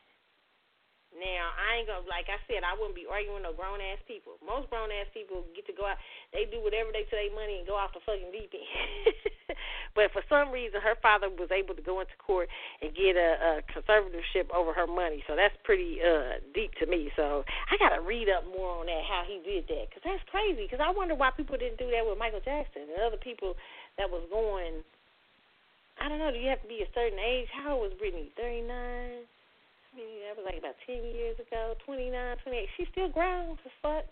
[SPEAKER 1] Now I ain't gonna like I said I wouldn't be arguing with no grown ass people. Most grown ass people get to go out, they do whatever they their money and go off the fucking deep end. but for some reason, her father was able to go into court and get a, a conservatorship over her money. So that's pretty uh deep to me. So I gotta read up more on that how he did that because that's crazy. Because I wonder why people didn't do that with Michael Jackson and other people that was going. I don't know. Do you have to be a certain age? How old was Britney? Thirty nine. Mean, that was like about 10 years ago, 29, 28. She's still grown as fuck.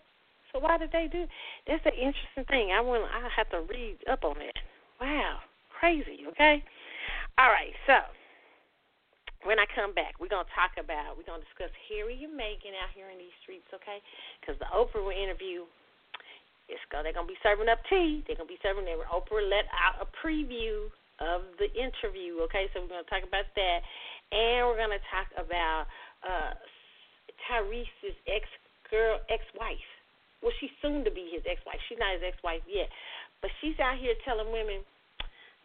[SPEAKER 1] So why did they do? That's the interesting thing. I want. I have to read up on that. Wow, crazy. Okay. All right. So when I come back, we're gonna talk about. We're gonna discuss Harry and Meghan out here in these streets. Okay. Because the Oprah interview. It's go. They're gonna be serving up tea. They're gonna be serving. They were Oprah let out a preview of the interview. Okay. So we're gonna talk about that and we're going to talk about uh, Tyrese's ex girl, ex wife. Well, she's soon to be his ex wife. She's not his ex wife yet, but she's out here telling women,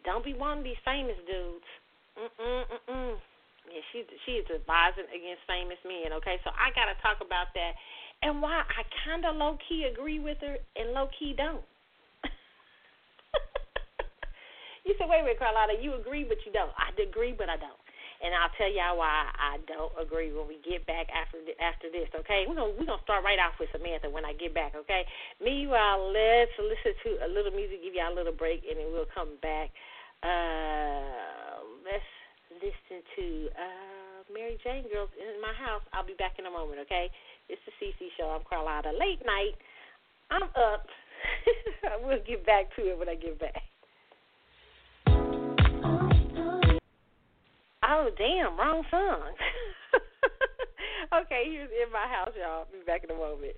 [SPEAKER 1] "Don't be of these famous dudes." Mm mm mm mm. Yeah, she she is advising against famous men. Okay, so I got to talk about that and why I kind of low key agree with her and low key don't. You said, wait a minute, Carlotta, you agree, but you don't. I agree, but I don't. And I'll tell y'all why I don't agree when we get back after after this, okay? We're gonna we're gonna start right off with Samantha when I get back, okay? Meanwhile, let's listen to a little music, give y'all a little break, and then we'll come back. Uh, let's listen to uh, Mary Jane Girls in my house. I'll be back in a moment, okay? It's the CC show. I'm Carlotta. Late night. I'm up. we'll get back to it when I get back. Oh damn, wrong song. okay, here's in my house, y'all. Be back in a moment.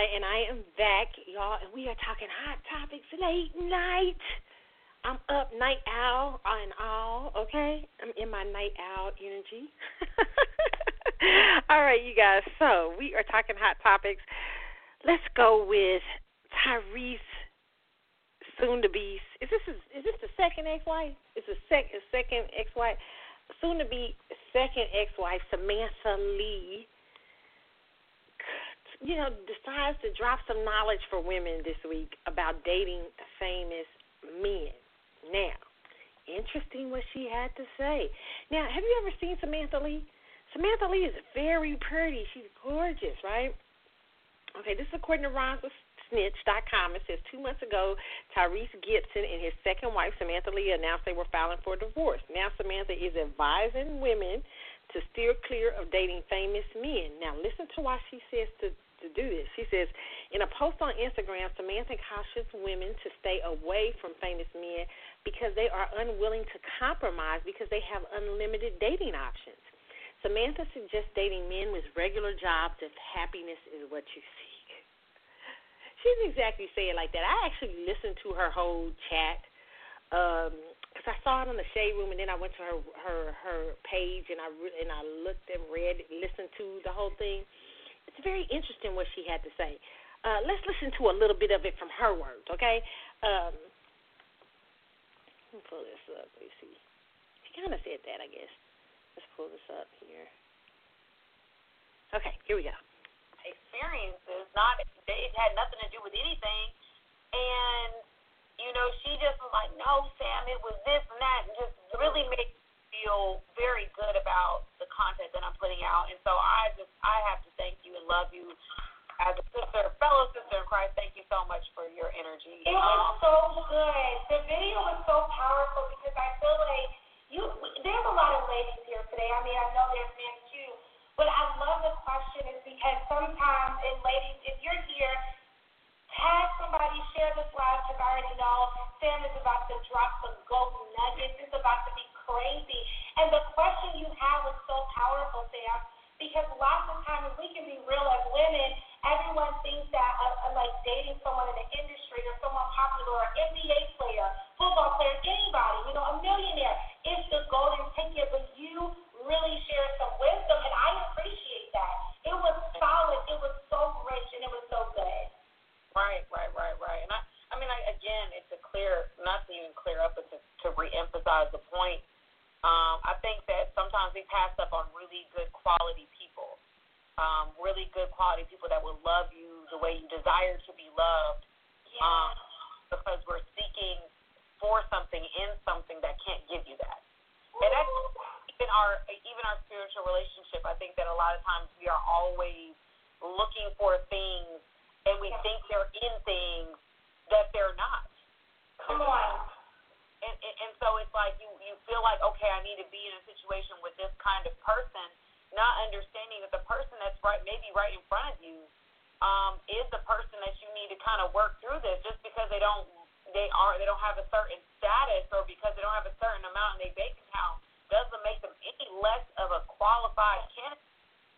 [SPEAKER 1] And I am back, y'all, and we are talking hot topics late night. I'm up night owl and all, okay? I'm in my night owl energy. all right, you guys. So we are talking hot topics. Let's go with Tyrese soon to be is this is this the second ex wife? Is the sec second ex wife soon to be second ex wife Samantha Lee you know, decides to drop some knowledge for women this week about dating famous men. Now, interesting what she had to say. Now, have you ever seen Samantha Lee? Samantha Lee is very pretty. She's gorgeous, right? Okay, this is according to Ron with Snitch.com. It says two months ago, Tyrese Gibson and his second wife, Samantha Lee, announced they were filing for divorce. Now, Samantha is advising women to steer clear of dating famous men. Now, listen to why she says to to do this. She says, in a post on Instagram, Samantha cautions women to stay away from famous men because they are unwilling to compromise because they have unlimited dating options. Samantha suggests dating men with regular jobs if happiness is what you seek. She didn't exactly say it like that. I actually listened to her whole chat um, because I saw it on the shade room, and then I went to her her her page and I re- and I looked and read, listened to the whole thing it's very interesting what she had to say. Uh, let's listen to a little bit of it from her words, okay? Um, let me pull this up. Let me see. She kind of said that, I guess. Let's pull this up here. Okay, here we go.
[SPEAKER 3] Experiences, not it had nothing to do with anything, and you know she just was like, no, Sam, it was this and that, and just really made me feel very good about the content that I'm putting out. And so I just I have to thank you and love you as a sister, fellow sister in Christ. Thank you so much for your energy.
[SPEAKER 4] It was um, so good. The video was so powerful because I feel like you. There's a lot of ladies here today. I mean, I know there's men too, but I love the question is because sometimes, and ladies, if you're here Tag somebody, share this live because I already know Sam is about to drop some golden nuggets. It's about to be crazy. And the question you have was so powerful, Sam, because lots of times we can be real as women. Everyone thinks that uh, uh, like dating someone in the industry or someone popular or an NBA player, football player, anybody, you know, a millionaire is the golden ticket. But you really share some wisdom, and I appreciate that. It was solid. It was so rich, and it was so good.
[SPEAKER 3] Right, right, right, right. And I, I mean, I, again, it's a clear, not to even clear up, but to, to reemphasize the point. Um, I think that sometimes we pass up on really good quality people, um, really good quality people that will love you the way you desire to be loved, um, because we're seeking for something in something that can't give you that. And that's even our even our spiritual relationship. I think that a lot of times we are always looking for things and we think they're in things that they're not.
[SPEAKER 4] Come on.
[SPEAKER 3] And, and and so it's like you you feel like okay, I need to be in a situation with this kind of person, not understanding that the person that's right maybe right in front of you um, is the person that you need to kind of work through this. Just because they don't they are they don't have a certain status or because they don't have a certain amount in their bank account doesn't make them any less of a qualified candidate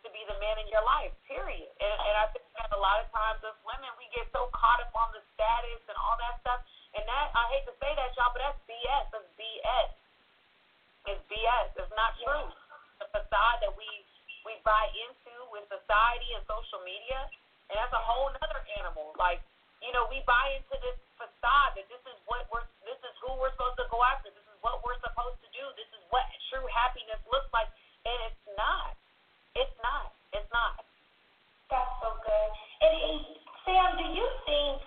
[SPEAKER 3] to be the man in your life, period. And, and I think that a lot of times as women, we get so caught up on the status and all that stuff. And that, I hate to say that, y'all, but that's BS. That's BS. It's BS. It's not true. The facade that we we buy into with society and social media, and that's a whole other animal. Like, you know, we buy into this facade that this is what we're, this is who we're supposed to go after. This is what we're supposed to do. This is what true happiness looks like, and it's not. It's not. It's not.
[SPEAKER 4] That's so good. And, and Sam, do you think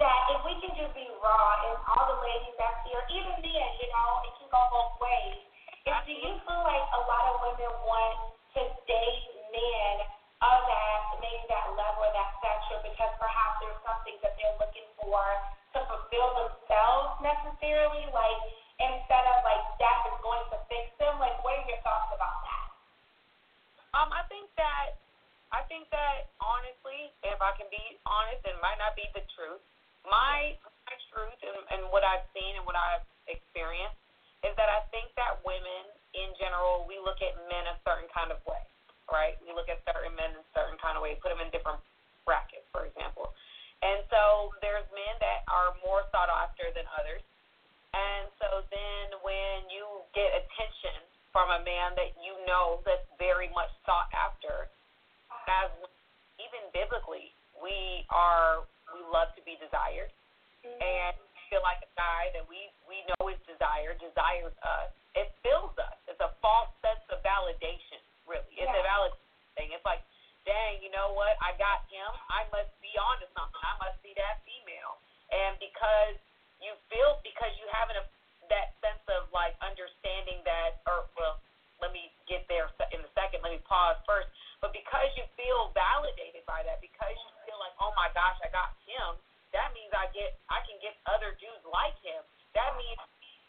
[SPEAKER 4] that if we can just be raw and all the ladies that's here, even men, you know, it can go both ways. If, do you feel like a lot of women want to date men of that, maybe that level or that stature because perhaps there's something that they're looking for to fulfill themselves necessarily, like instead of like that is going to fix them? Like, what are your thoughts about that?
[SPEAKER 3] Um, I think that I think that honestly, if I can be honest, it might not be the truth. My my truth and, and what I've seen and what I've experienced is that I think that women in general, we look at men a certain kind of way, right? We look at certain men in a certain kind of way, put them in different brackets, for example. And so there's men that are more sought after than others. And so then when you get attention from a man that you know that's very much sought after, as even biblically, we are we love to be desired, mm-hmm. and feel like a guy that we we know is desired desires us. It fills us. It's a false sense of validation. Really, it's a
[SPEAKER 4] Yeah.
[SPEAKER 3] valid thing. It's like, dang, you know what? I got him. I must be on to something. I must be that female. And because you feel because you have an, that sense of like understanding that, or well, let me get there in a second. Let me pause first. But because you feel validated by that, because you feel like, oh my gosh, I got him. That means I get, I can get other dudes like him. That means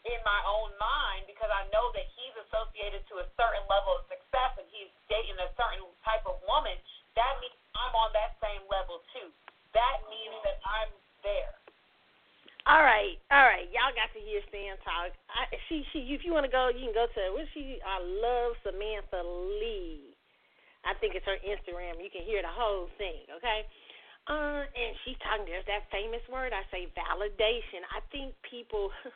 [SPEAKER 3] in my own mind, because I know that he's associated to a certain level of success and he's dating a certain type of woman. That means I'm on that same level too. That means that I'm there.
[SPEAKER 1] All right, all right. Y'all got to hear Stan talk. I, she, she. If you want to go, you can go to. What she? I love Samantha Lee. I think it's her Instagram. You can hear the whole thing. Okay. Uh, and she's talking. There's that famous word. I say validation. I think people.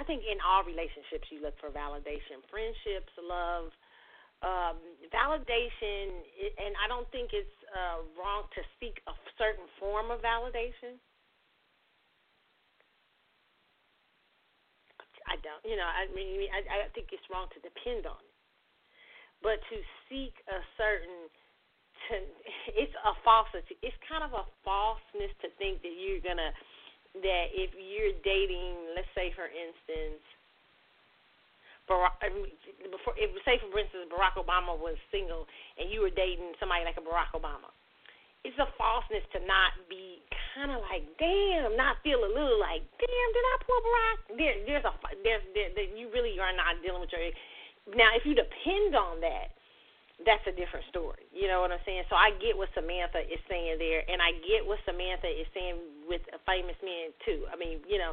[SPEAKER 1] I think in all relationships you look for validation, friendships, love, um, validation, and I don't think it's uh, wrong to seek a certain form of validation. I don't, you know, I mean, I, I think it's wrong to depend on it, but to seek a certain, to, it's a falsity. It's kind of a falseness to think that you're gonna, that if you're dating, let's say for instance, Before, if, say for instance Barack Obama was single and you were dating somebody like a Barack Obama, it's a falseness to not be kind of like, damn, not feel a little like, damn, did I pull Barack? There, there's a, there's, there, there, you really are not dealing with your. Now, if you depend on that, that's a different story. You know what I'm saying? So I get what Samantha is saying there, and I get what Samantha is saying with famous men too. I mean, you know,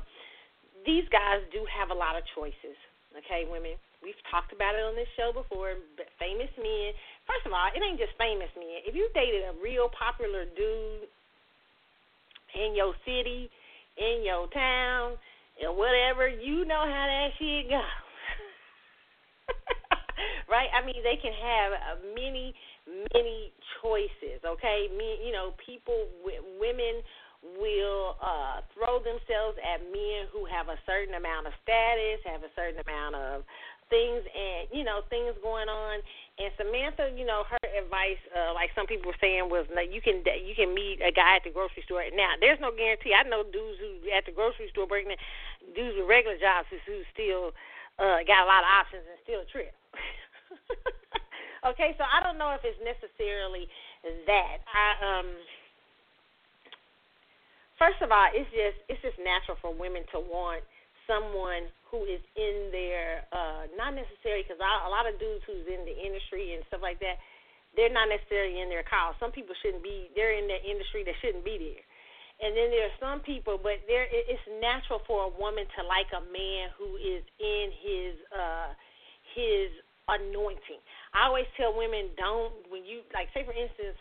[SPEAKER 1] these guys do have a lot of choices. Okay, women. We've talked about it on this show before. But famous men. First of all, it ain't just famous men. If you dated a real popular dude in your city, in your town, or whatever, you know how that shit goes. right? I mean, they can have uh, many, many choices. Okay, me, you know, people, women will uh throw themselves at men who have a certain amount of status, have a certain amount of things and you know things going on. And Samantha you know her advice uh like some people were saying was like you can you can meet a guy at the grocery store. Now there's no guarantee. I know dudes who at the grocery store breaking dudes with regular jobs who, who still uh got a lot of options and still trip. Okay so I don't know if it's necessarily that. I um first of all, it's just it's just natural for women to want someone who is in their uh not necessarily because a lot of dudes who's in the industry and stuff like that, they're not necessarily in their cause. Some people shouldn't be. They're in the industry that shouldn't be there. And then there are some people, but there it's natural for a woman to like a man who is in his uh his anointing. I always tell women don't when you like say for instance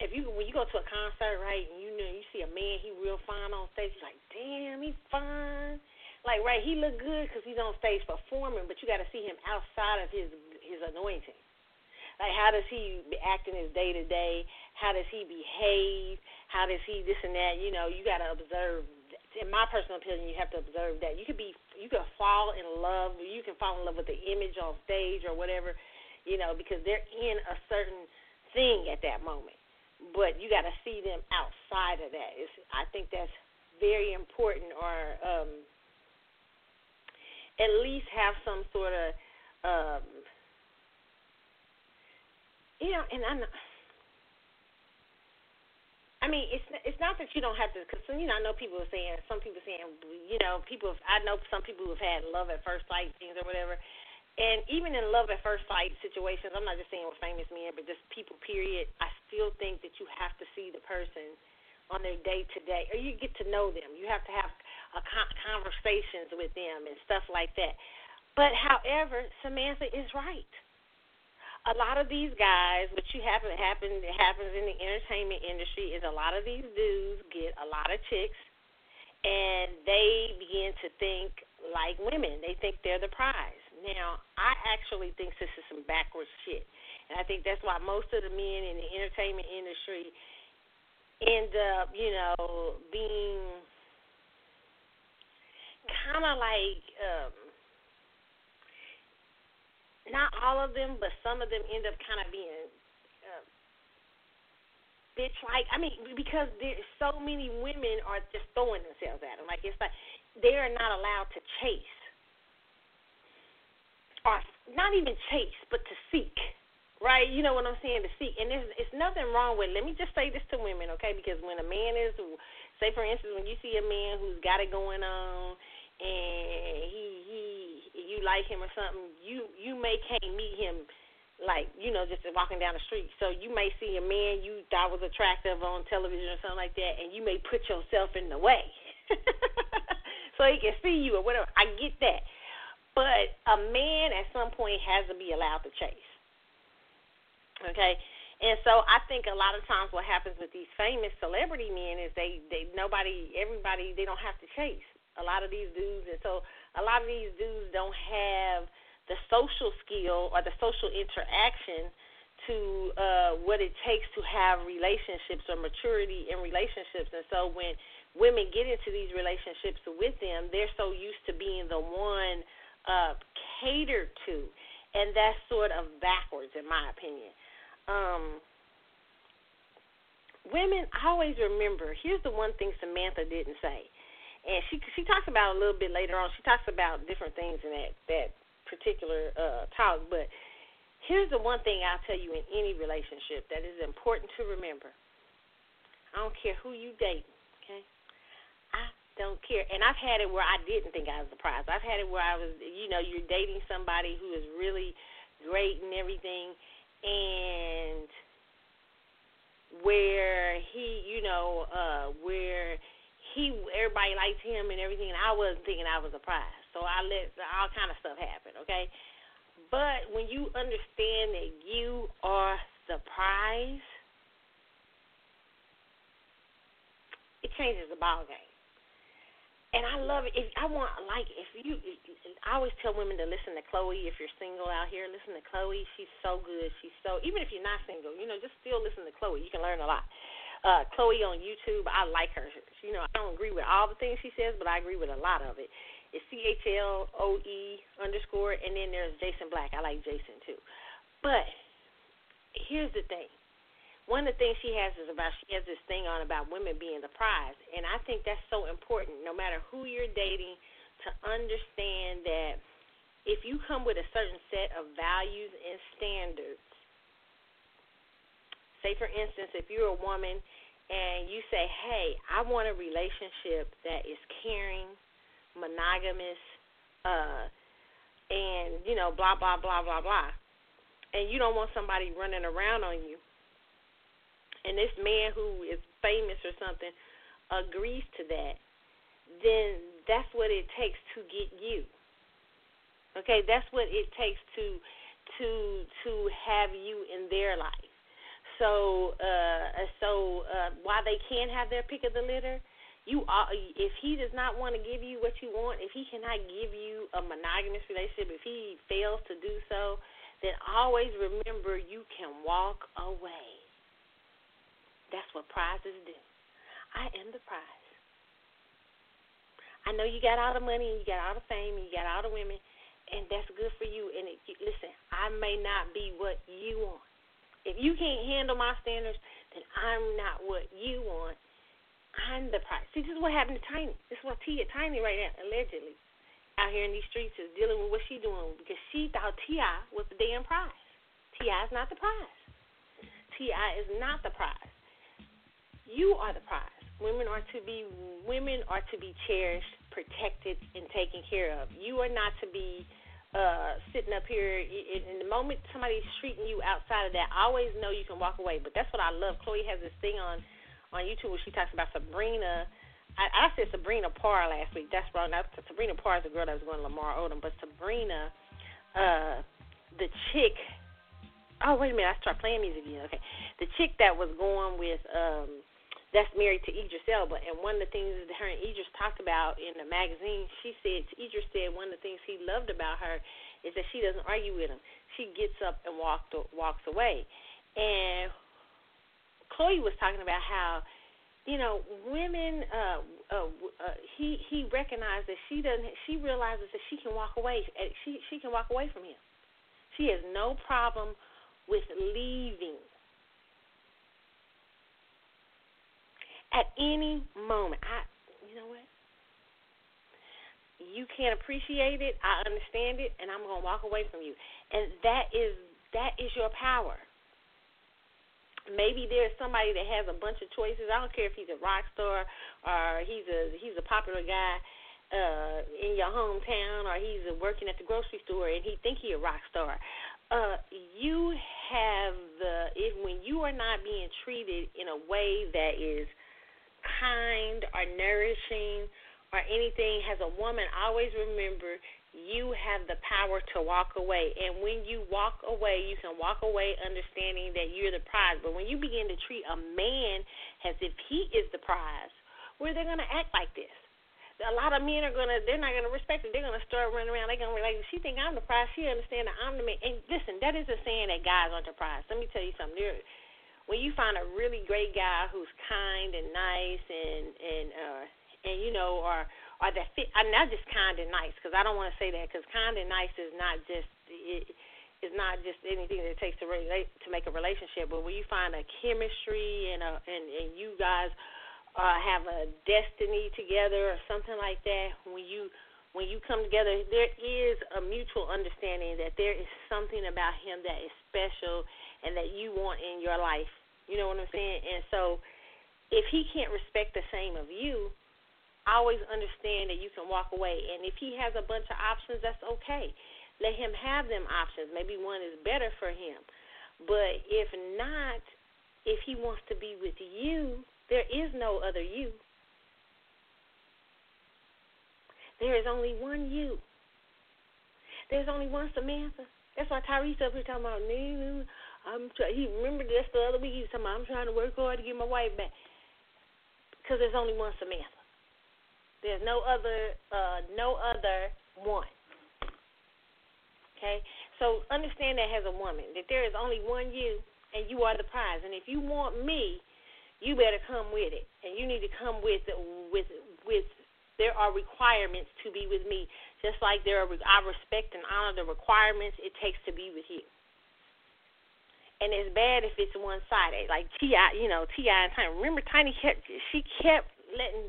[SPEAKER 1] if you when you go to a concert, right, and you know you see a man, he real fine on stage, you're like, damn, he's fine. Like, right, he look good because he's on stage performing, but you got to see him outside of his his anointing. Like, how does he act in his day to day? How does he behave? How does he this and that? You know, you got to observe. In my personal opinion, you have to observe that. You could be, you could fall in love. You can fall in love with the image on stage or whatever, you know, because they're in a certain thing at that moment but you got to see them outside of that. It's, I think that's very important, or um, at least have some sort of, um, you know. And I know, I mean, it's it's not that you don't have to, because you know I know people are saying some people saying you know people I know some people who've had love at first sight things or whatever, and even in love at first sight situations, I'm not just saying with famous men, but just people period. I still think that you have to see the person on their day to day, or you get to know them. You have to have a con- conversations with them and stuff like that. But however, Samantha is right. A lot of these guys, what you happen happen happens in the entertainment industry is a lot of these dudes get a lot of chicks and they begin to think like women. They think they're the prize. Now, I actually think this is some backwards shit. And I think that's why most of the men in the entertainment industry end up, you know, being kind of like um not all of them, but some of them end up kind of being uh, bitch like. I mean, because there's so many women are just throwing themselves at them. Like it's like they are not allowed to chase, or not even chase, but to seek. Right, you know what I'm saying? To seek, and there's it's nothing wrong with. Let me just say this to women, okay? Because when a man is, say for instance, when you see a man who's got it going on, and he he you like him or something, you you may can't meet him like you know just walking down the street. So you may see a man you thought was attractive on television or something like that, and you may put yourself in the way so he can see you or whatever. I get that, but a man at some point has to be allowed to chase. Okay. And so I think a lot of times what happens with these famous celebrity men is they they nobody everybody they don't have to chase a lot of these dudes and so a lot of these dudes don't have the social skill or the social interaction to uh what it takes to have relationships or maturity in relationships and so when women get into these relationships with them they're so used to being the one uh catered to and that's sort of backwards in my opinion um, women always remember. Here's the one thing Samantha didn't say, and she she talks about a little bit later on. She talks about different things in that that particular uh, talk. But here's the one thing I'll tell you in any relationship that is important to remember. I don't care who you date, don't care. And I've had it where I didn't think I was the prize. I've had it where I was, you know, you're dating somebody who is really great and everything, and where he, you know, uh, where he, everybody liked him and everything, and I wasn't thinking I was a prize, so I let all kind of stuff happen, okay. But when you understand that you are the prize, it changes the ball game and I love it. If I want like if you, I always tell women to listen to Chloe. If you're single out here, listen to Chloe. She's so good. She's so even if you're not single, you know, just still listen to Chloe. You can learn a lot. Uh, Chloe on YouTube, I like her. You know, I don't agree with all the things she says, but I agree with a lot of it. It's C H L O E underscore, and then there's Jason Black. I like Jason too. But here's the thing one of the things she has is about she has this thing on about women being the prize, and I think that's so important. No matter who you're dating, to understand that if you come with a certain set of values and standards, say for instance, if you're a woman and you say, "Hey, I want a relationship that is caring, monogamous, uh, and you know, blah blah blah blah blah," and you don't want somebody running around on you and this man who is famous or something agrees to that, then that's what it takes to get you. Okay, that's what it takes to to to have you in their life. So uh so uh while they can have their pick of the litter, you are if he does not want to give you what you want, if he cannot give you a monogamous relationship, if he fails to do so, then always remember you can walk away. That's what prizes do. I am the prize. I know you got all the money and you got all the fame and you got all the women, and that's good for you. And it, listen, I may not be what you want. If you can't handle my standards, then I'm not what you want. I'm the prize. See, this is what happened to Tiny. This is what Tia Tiny right now, allegedly, out here in these streets is dealing with what she's doing because she thought T.I. was the damn prize. T.I. is not the prize. T.I. is not the prize. You are the prize. Women are to be women are to be cherished, protected, and taken care of. You are not to be uh sitting up here in the moment somebody's treating you outside of that always know you can walk away but that's what i love chloe has this thing on on youtube where she talks about sabrina I, I said Sabrina Parr last week. That's wrong. Sabrina Parr is the girl that was going to Lamar Odom, but Sabrina, uh, the chick. Oh wait a minute, I start playing music again. Okay, the chick that was going with um that's married to Idris Elba, and one of the things that her and Idris talked about in the magazine, she said Idris said one of the things he loved about her is that she doesn't argue with him. She gets up and walked walks away, and Chloe was talking about how you know, women. Uh, uh, uh, he he recognized that she doesn't. She realizes that she can walk away. She she can walk away from him. She has no problem with leaving at any moment. I, you know what? You can't appreciate it. I understand it, and I'm gonna walk away from you. And that is that is your power maybe there's somebody that has a bunch of choices. I don't care if he's a rock star or he's a he's a popular guy uh in your hometown or he's working at the grocery store and he think he a rock star. Uh you have the if when you are not being treated in a way that is kind or nourishing or anything as a woman always remember you have the power to walk away. And when you walk away, you can walk away understanding that you're the prize. But when you begin to treat a man as if he is the prize, where they're going to act like this. A lot of men are gonna, they're not gonna respect it. They're gonna start running around. They're gonna be like, she think I'm the prize. She understand that I'm the man. And listen, that isn't saying that guys aren't the prize. Let me tell you something. There, when you find a really great guy who's kind and nice and and uh and you know, or or that fit. I mean, not just kind and nice because I don't want to say that because kind and nice is not just it, is not just anything that it takes to relate to make a relationship. But when you find a chemistry and a and and you guys uh, have a destiny together or something like that, when you when you come together, there is a mutual understanding that there is something about him that is special and that you want in your life. You know what I'm saying? And so, if he can't respect the same of you, always understand that you can walk away. And if he has a bunch of options, that's okay. Let him have them options. Maybe one is better for him. But if not, if he wants to be with you, there is no other you. There is only one you. There's only one Samantha. That's why Tyrese up here talking about. I'm try- he remember this the other week. He was talking about I'm trying to work hard to get my wife back. Because there's only one Samantha. There's no other uh, no other one. Okay? So understand that as a woman, that there is only one you and you are the prize. And if you want me, you better come with it. And you need to come with with with there are requirements to be with me. Just like there are I respect and honor the requirements it takes to be with you. And it's bad if it's one sided. Like T.I., you know, T.I. and Tiny. Remember, Tiny kept she kept letting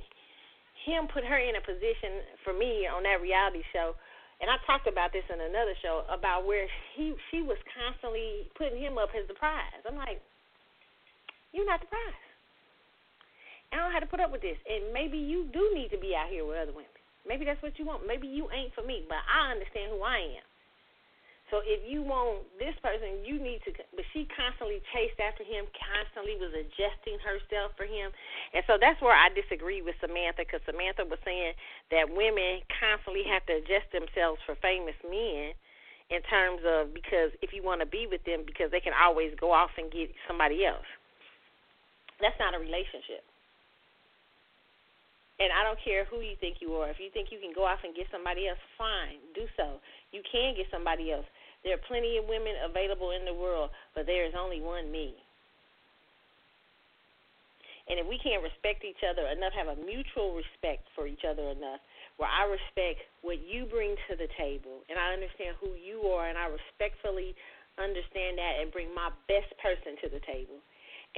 [SPEAKER 1] him put her in a position for me on that reality show and I talked about this in another show about where he she was constantly putting him up as the prize. I'm like, you're not the prize. I don't have to put up with this. And maybe you do need to be out here with other women. Maybe that's what you want. Maybe you ain't for me, but I understand who I am. So if you want this person, you need to. But she constantly chased after him, constantly was adjusting herself for him, and so that's where I disagree with Samantha because Samantha was saying that women constantly have to adjust themselves for famous men, in terms of because if you want to be with them, because they can always go off and get somebody else. That's not a relationship. And I don't care who you think you are. If you think you can go off and get somebody else, fine, do so. You can get somebody else. There are plenty of women available in the world, but there is only one me. And if we can't respect each other enough, have a mutual respect for each other enough, where I respect what you bring to the table, and I understand who you are, and I respectfully understand that and bring my best person to the table,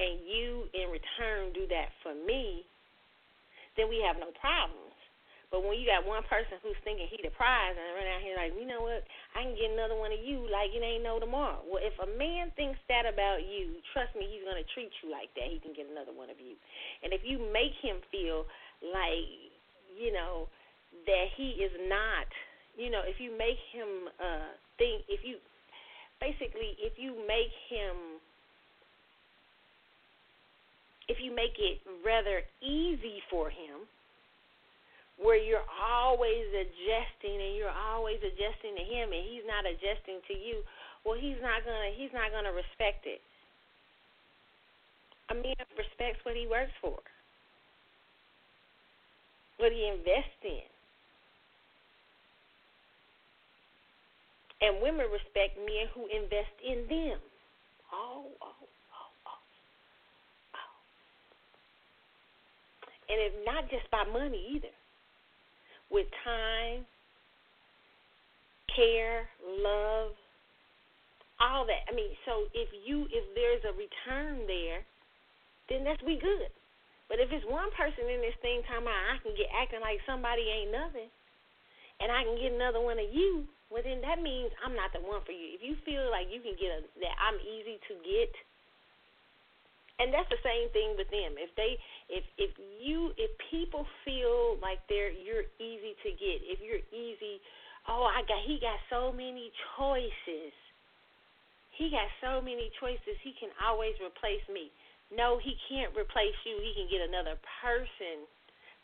[SPEAKER 1] and you in return do that for me, then we have no problems. But when you got one person who's thinking he the prize and run out here like, you know what, I can get another one of you like it ain't no tomorrow. Well, if a man thinks that about you, trust me, he's gonna treat you like that. He can get another one of you. And if you make him feel like, you know, that he is not, you know, if you make him uh think, if you basically, if you make him if you make it rather easy for him where you're always adjusting and you're always adjusting to him and he's not adjusting to you, well he's not gonna he's not gonna respect it. A man respects what he works for. What he invests in. And women respect men who invest in them. Oh, oh, oh, oh. oh. And if not just by money either. With time, care, love, all that. I mean, so if you if there's a return there, then that's we good. But if it's one person in this thing talking about I can get acting like somebody ain't nothing, and I can get another one of you, well then that means I'm not the one for you. If you feel like you can get a that I'm easy to get, and that's the same thing with them. If they if if you if people feel like they're you're easy to get, if you're easy, oh I got he got so many choices. He got so many choices. He can always replace me. No, he can't replace you. He can get another person,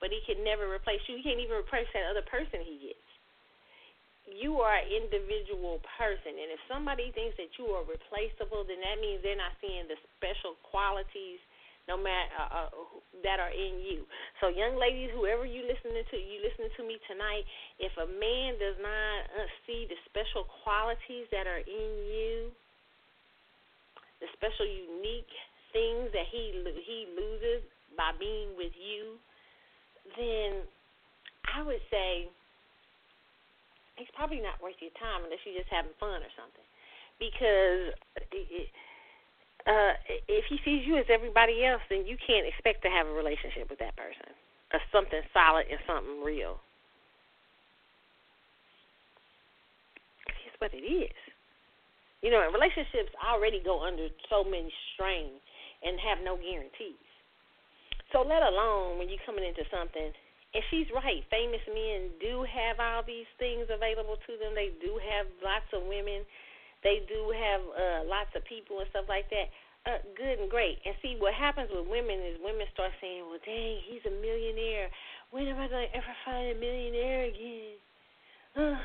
[SPEAKER 1] but he can never replace you. He can't even replace that other person he gets you are an individual person, and if somebody thinks that you are replaceable, then that means they're not seeing the special qualities no matter uh, uh, that are in you. So, young ladies, whoever you listening to, you listening to me tonight. If a man does not uh, see the special qualities that are in you, the special unique things that he he loses by being with you, then I would say he's probably not worth your time unless you're just having fun or something. Because uh, if he sees you as everybody else, then you can't expect to have a relationship with that person or something solid and something real. It's what it is. You know, and relationships already go under so many strain and have no guarantees. So let alone when you're coming into something and she's right. Famous men do have all these things available to them. They do have lots of women. They do have uh, lots of people and stuff like that. Uh, good and great. And see, what happens with women is women start saying, "Well, dang, he's a millionaire. When am I to ever find a millionaire again?"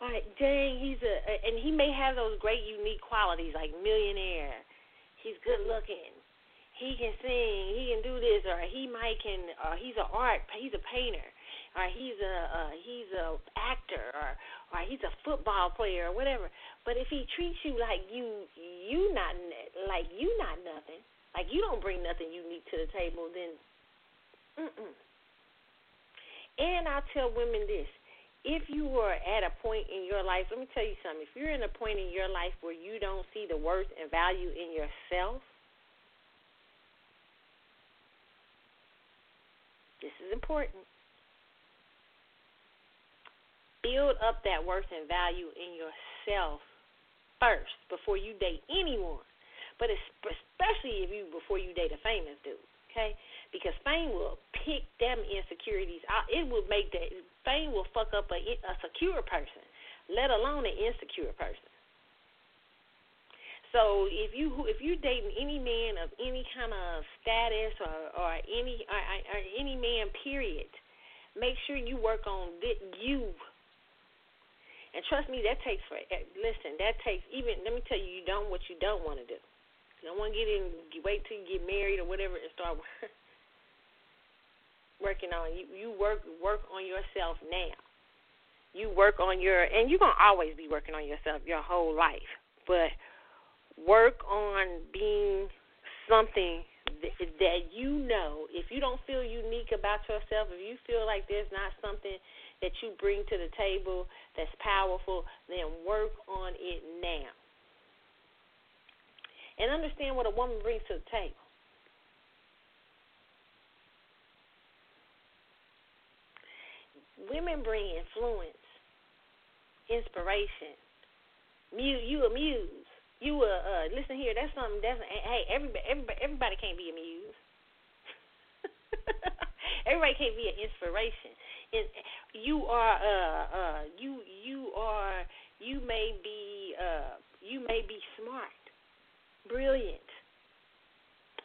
[SPEAKER 1] All right, dang, he's a, and he may have those great unique qualities like millionaire. He's good looking he can sing, he can do this, or he might can, or he's an art, he's a painter, or he's a uh, he's a actor, or or he's a football player, or whatever. But if he treats you like you you not like you not nothing, like you don't bring nothing unique to the table, then, mm-mm. And I tell women this: if you are at a point in your life, let me tell you something. If you're in a point in your life where you don't see the worth and value in yourself This is important. Build up that worth and value in yourself first before you date anyone. But especially if you before you date a famous dude, okay? Because fame will pick them insecurities out. It will make that fame will fuck up a, a secure person, let alone an insecure person. So if you if you're dating any man of any kind of status or or any or, or any man period, make sure you work on you. And trust me, that takes for eh, listen. That takes even. Let me tell you, you don't what you don't want to do. You don't want to get in. Wait till you get married or whatever and start working on you. You work work on yourself now. You work on your, and you're gonna always be working on yourself your whole life. But work on being something that you know. If you don't feel unique about yourself, if you feel like there's not something that you bring to the table that's powerful, then work on it now. And understand what a woman brings to the table. Women bring influence, inspiration. You amuse you uh, uh listen here. That's something. That's hey. Everybody, everybody, everybody can't be a muse. everybody can't be an inspiration. And you are uh uh you you are you may be uh you may be smart, brilliant.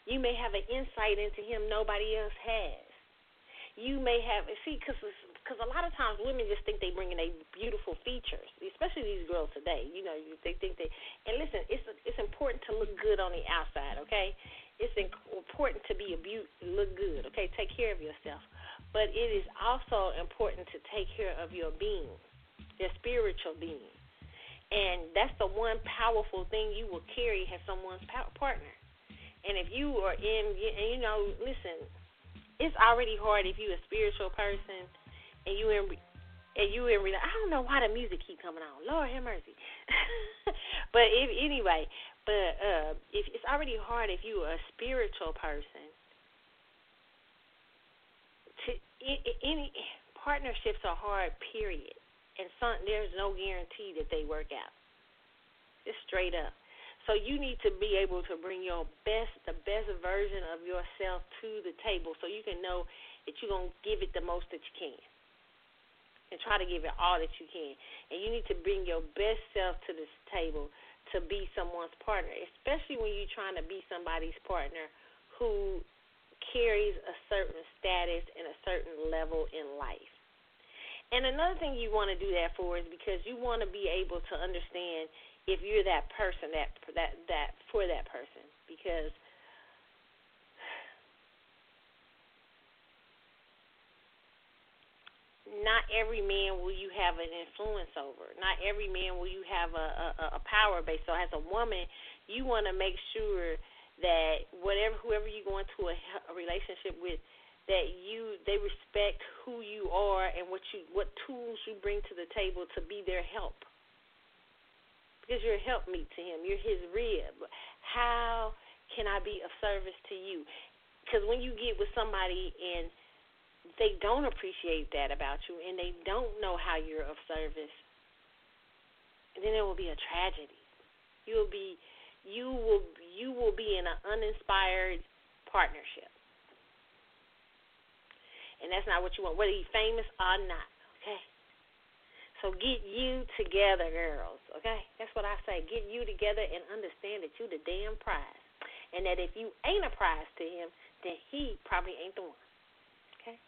[SPEAKER 1] You may have an insight into him nobody else has. You may have see because because a lot of times women just think they bring in a beautiful features, especially these girls today. You know, they think they and listen, it's it's important to look good on the outside, okay? It's important to be a beaut, look good, okay? Take care of yourself, but it is also important to take care of your being, your spiritual being, and that's the one powerful thing you will carry as someone's partner. And if you are in, and you know, listen, it's already hard if you're a spiritual person and you in and you in I don't know why the music keep coming on. Lord have mercy. but if anyway, but uh if it's already hard if you a spiritual person to any partnerships are hard period and some there's no guarantee that they work out just straight up so you need to be able to bring your best the best version of yourself to the table so you can know that you're going to give it the most that you can and try to give it all that you can. And you need to bring your best self to this table to be someone's partner, especially when you're trying to be somebody's partner who carries a certain status and a certain level in life. And another thing you want to do that for is because you want to be able to understand if you're that person that that that for that person because not every man will you have an influence over. Not every man will you have a, a, a power base. So as a woman, you want to make sure that whatever whoever you go into a, a relationship with, that you they respect who you are and what you what tools you bring to the table to be their help. Because you're a helpmeet to him. You're his rib. How can I be of service to you? Because when you get with somebody and they don't appreciate that about you and they don't know how you're of service, then it will be a tragedy. You'll be you will you will be in an uninspired partnership. And that's not what you want, whether you're famous or not? So get you together, girls, okay? That's what I say. Get you together and understand that you're the damn prize. And that if you ain't a prize to him, then he probably ain't the one. Okay?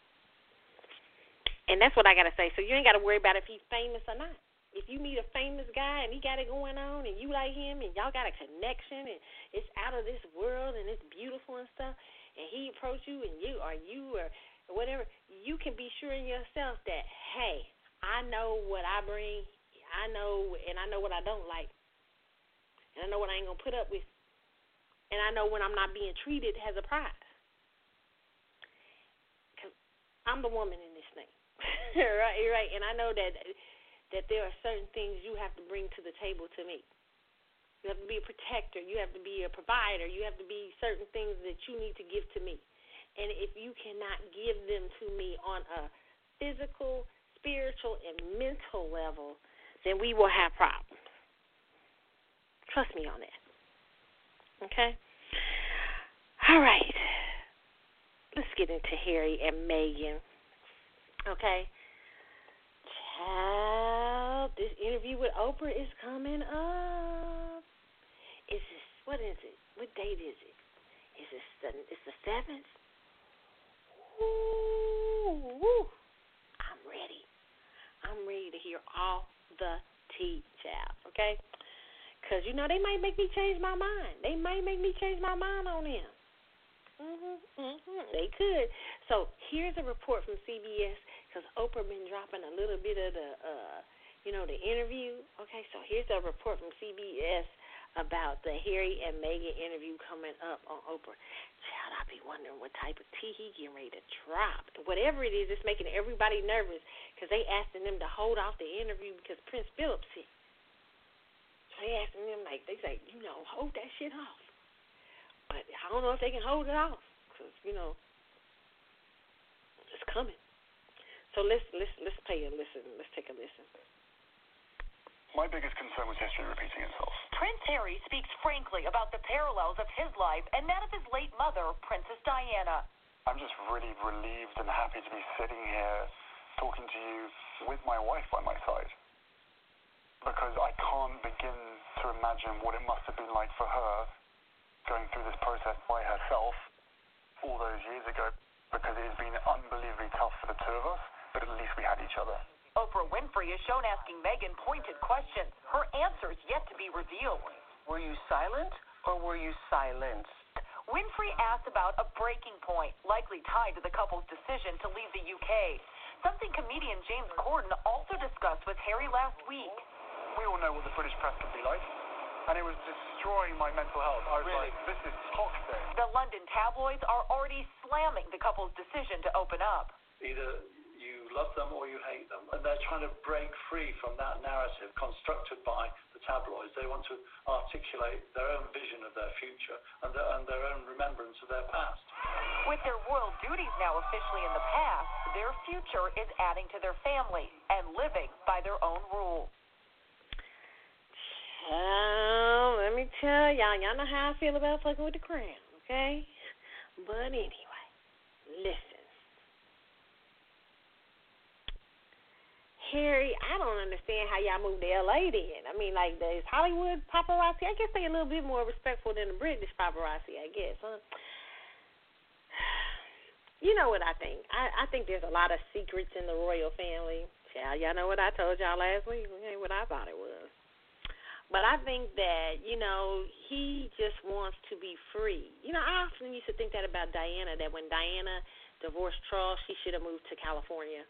[SPEAKER 1] And that's what I gotta say. So you ain't gotta worry about if he's famous or not. If you meet a famous guy and he got it going on and you like him and y'all got a connection and it's out of this world and it's beautiful and stuff and he approach you and you or you or whatever, you can be sure in yourself that, hey, I know what I bring, I know and I know what I don't like. And I know what I ain't gonna put up with. And I know when I'm not being treated as a prize. Cause I'm the woman in this thing. right, right. And I know that that there are certain things you have to bring to the table to me. You have to be a protector. You have to be a provider. You have to be certain things that you need to give to me. And if you cannot give them to me on a physical, spiritual, and mental level, then we will have problems. Trust me on that. Okay? All right. Let's get into Harry and Meghan. Okay. Child, this interview with Oprah is coming up. Is this what is it? What date is it? Is this the it's the seventh? Ooh, woo. I'm ready. To hear all the tea, child. Okay? Because, you know, they might make me change my mind. They might make me change my mind on them. Mhm, mhm. They could. So here's a report from CBS because Oprah been dropping a little bit of the, uh, you know, the interview. Okay, so here's a report from CBS about the Harry and Meghan interview coming up on Oprah. Child, I be wondering what type of tea he getting ready to drop. Whatever it is, it's making everybody nervous because they asking them to hold off the interview because Prince Philip's here. So they asking them like they say, you know, hold that shit off. But I don't know if they can hold it off because you know it's coming. So let's let's let's pay a listen. Let's take a listen.
[SPEAKER 5] My biggest concern was history repeating itself.
[SPEAKER 6] Prince Harry speaks frankly about the parallels of his life and that of his late mother, Princess Diana.
[SPEAKER 5] I'm just really relieved and happy to be sitting here talking to you with my wife by my side. Because I can't begin to imagine what it must have been like for her going through this process by herself all those years ago because it has been unbelievably tough for the two of us, but at least we had each other.
[SPEAKER 6] Oprah Winfrey is shown asking Meghan pointed questions. Her answers yet to be revealed.
[SPEAKER 7] Were you silent or were you silenced?
[SPEAKER 6] Winfrey asked about a breaking point, likely tied to the couple's decision to leave the UK. Something comedian James Corden also discussed with Harry last week.
[SPEAKER 5] We all know what the British press can be like, and it was destroying my mental health. I was
[SPEAKER 8] Really?
[SPEAKER 5] like, this is toxic.
[SPEAKER 6] The London tabloids are already slamming the couple's decision to open up.
[SPEAKER 8] Either you love them or you hate them. And they're trying to break free from that narrative constructed by the tabloids. They want to articulate their own vision of their future and their, and their own remembrance of their past.
[SPEAKER 6] With their royal duties now officially in the past, their future is adding to their family and living by their own rules.
[SPEAKER 1] Um, let me tell y'all, y'all know how I feel about fucking with the crown, okay? But anyway, listen. Harry, I don't understand how y'all moved to LA then. I mean, like, the Hollywood paparazzi, I guess they a little bit more respectful than the British paparazzi, I guess, huh? You know what I think? I, I think there's a lot of secrets in the royal family. Y'all, y'all know what I told y'all last week? Ain't what I thought it was. But I think that, you know, he just wants to be free. You know, I often used to think that about Diana, that when Diana divorced Charles, she should have moved to California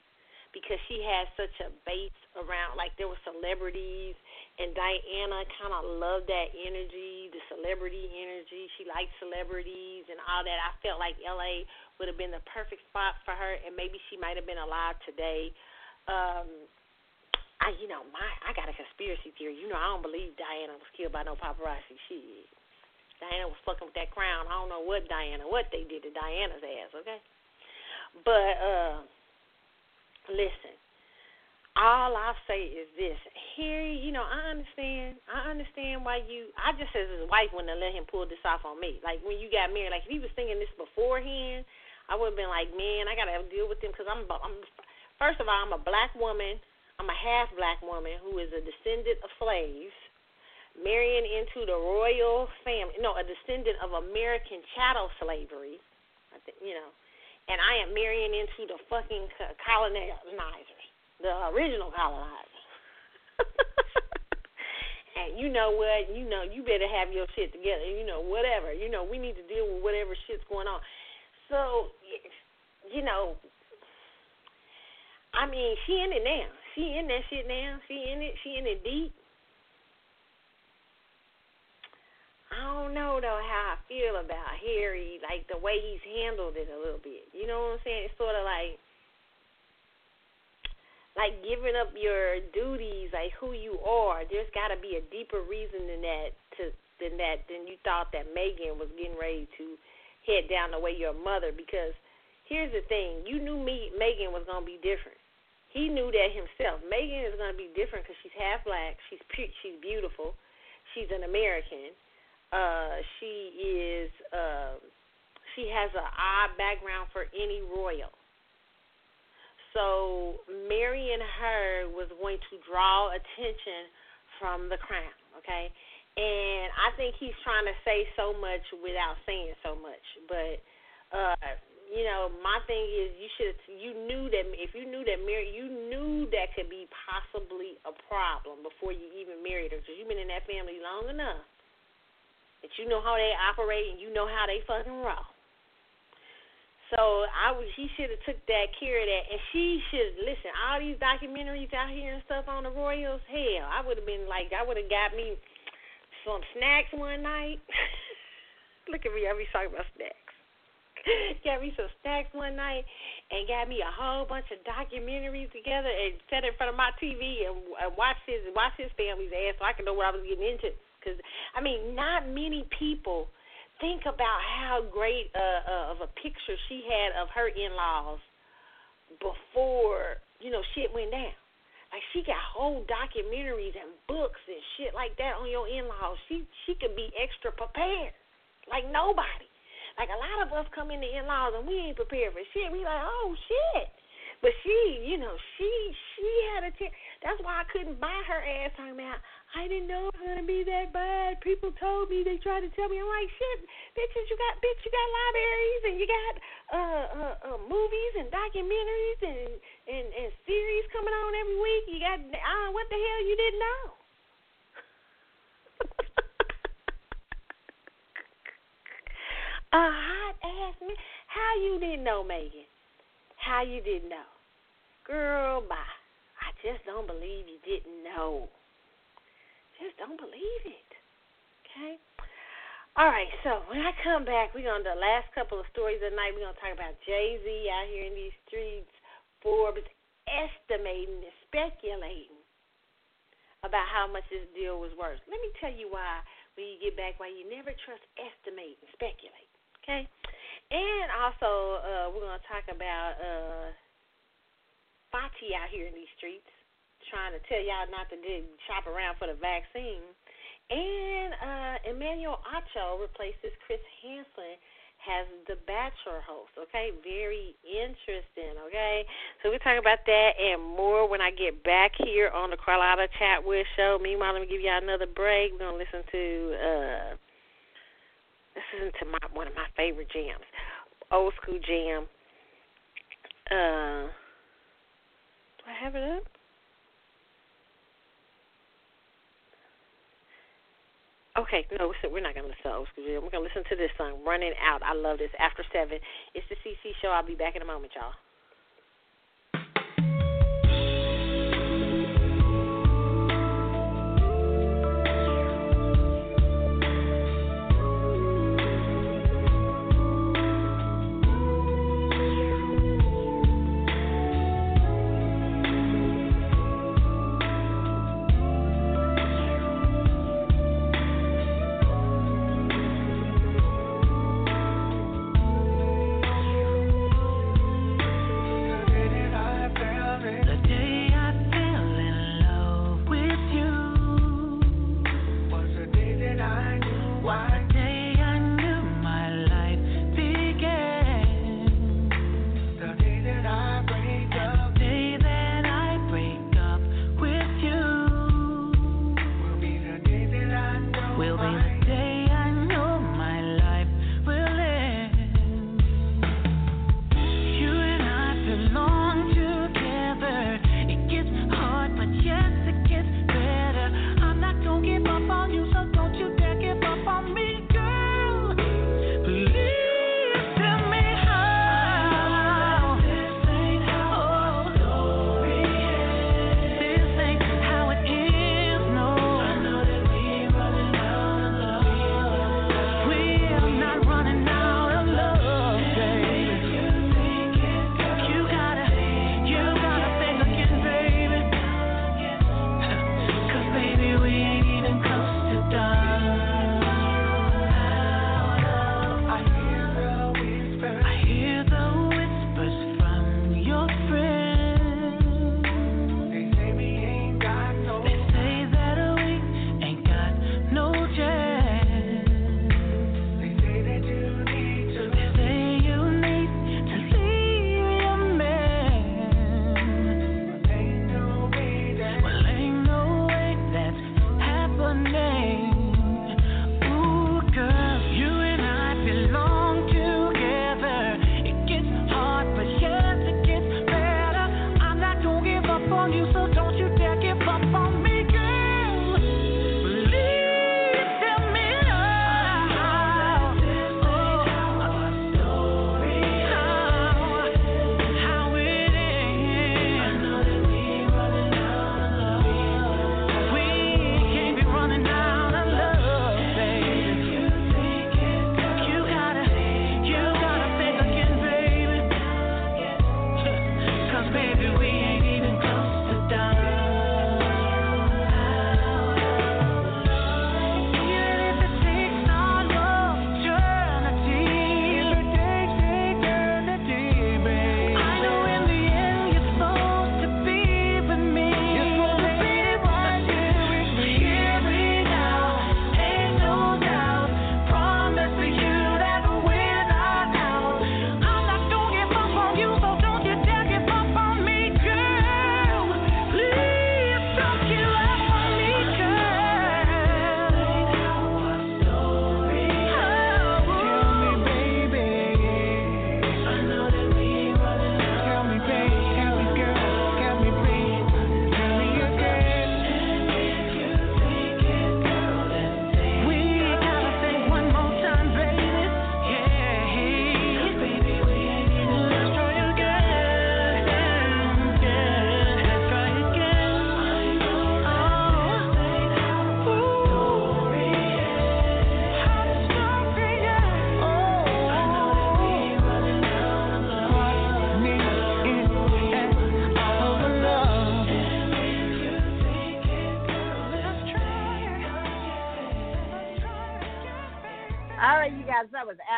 [SPEAKER 1] because she had such a base around, like there were celebrities, and Diana kind of loved that energy, the celebrity energy. She liked celebrities and all that. I felt like LA would have been the perfect spot for her, and maybe she might have been alive today. Um, I, you know, my I got a conspiracy theory. You know, I don't believe Diana was killed by no paparazzi. She, Diana was fucking with that crown. I don't know what Diana, what they did to Diana's ass. Okay, but uh, listen. All I'll say is this, Harry. You know, I understand. I understand why you. I just as his wife wouldn't have let him pull this off on me. Like when you got married, like if he was thinking this beforehand, I would have been like, man, I gotta deal with him because I'm. I'm. First of all, I'm a black woman. I'm a half black woman who is a descendant of slaves, marrying into the royal family. No, a descendant of American chattel slavery. I think you know, and I am marrying into the fucking colonizers, the original colonizers. and you know what? You know you better have your shit together. You know whatever. You know we need to deal with whatever shit's going on. So, you know, I mean, she in it now. She in that shit now. She in it. She in it deep. I don't know though how I feel about Harry, like the way he's handled it a little bit. You know what I'm saying? It's sort of like like giving up your duties, like who you are. There's got to be a deeper reason than that to than that than you thought that Meghan was getting ready to head down the way your mother. Because here's the thing, you knew me Meghan was gonna be different. He knew that himself. Meghan is gonna be different because she's half black. She's she's beautiful. She's an American. Uh, she is. Uh, she has an odd background for any royal. So marrying her was going to draw attention from the crown, okay? And I think he's trying to say so much without saying so much. But uh you know, my thing is you should you knew that if you knew that Mary you knew that could be possibly a problem before you even married her because you've been in that family long enough that you know how they operate and you know how they fucking roll. So I was, he should have took that care of that, and she should listen. All these documentaries out here and stuff on the Royals, hell, I would have been like, I would have got me some snacks one night. Look at me, I be talking about snacks. got me some snacks one night, and got me a whole bunch of documentaries together, and set in front of my TV and, and watch his watch his family's ass, so I can know what I was getting into. Because I mean, not many people think about how great uh, uh, of a picture she had of her in-laws before you know shit went down. Like she got whole documentaries and books and shit like that on your in-laws. She she could be extra prepared, like nobody. Like a lot of us come into in-laws and we ain't prepared for shit. We like, oh shit. But she, you know, she she had a chance. That's why I couldn't buy her ass talking about. I didn't know it was gonna be that bad. People told me. They tried to tell me. I'm like, shit, bitches. You got bitch. You got libraries and you got uh, uh, uh movies and documentaries and
[SPEAKER 9] and and series coming on every week. You got uh, what the hell you didn't know? A hot ass man. How you didn't know, Meghan? How you didn't know? Girl, bye. I just don't believe you didn't know. Just don't believe it. Okay? All right, so when I come back, we're going to the last couple of stories of the night. We're going to talk about Jay Z out here in these streets, Forbes estimating and speculating about how much this deal was worth. Let me tell you why when you get back why you never trust estimate and speculate. Okay? And also uh we're gonna talk about uh Fauci out here in these streets trying to tell y'all not to do, shop around for the vaccine. And uh Emmanuel Acho replaces Chris Hansen has the Bachelor host. Okay, very interesting. Okay, so we're talking about that and more when I get back here on the Carlotta Chatwood Show. Meanwhile, let me give y'all another break. We're gonna listen to uh, listen to my one of my favorite jams, old school jam. Uh, do I have it up? Okay, no, we're not to listen to old school jam. We're to listen to this song, Running Out. I love this. After 7. It's the CC show. I'll be back in a moment, y'all.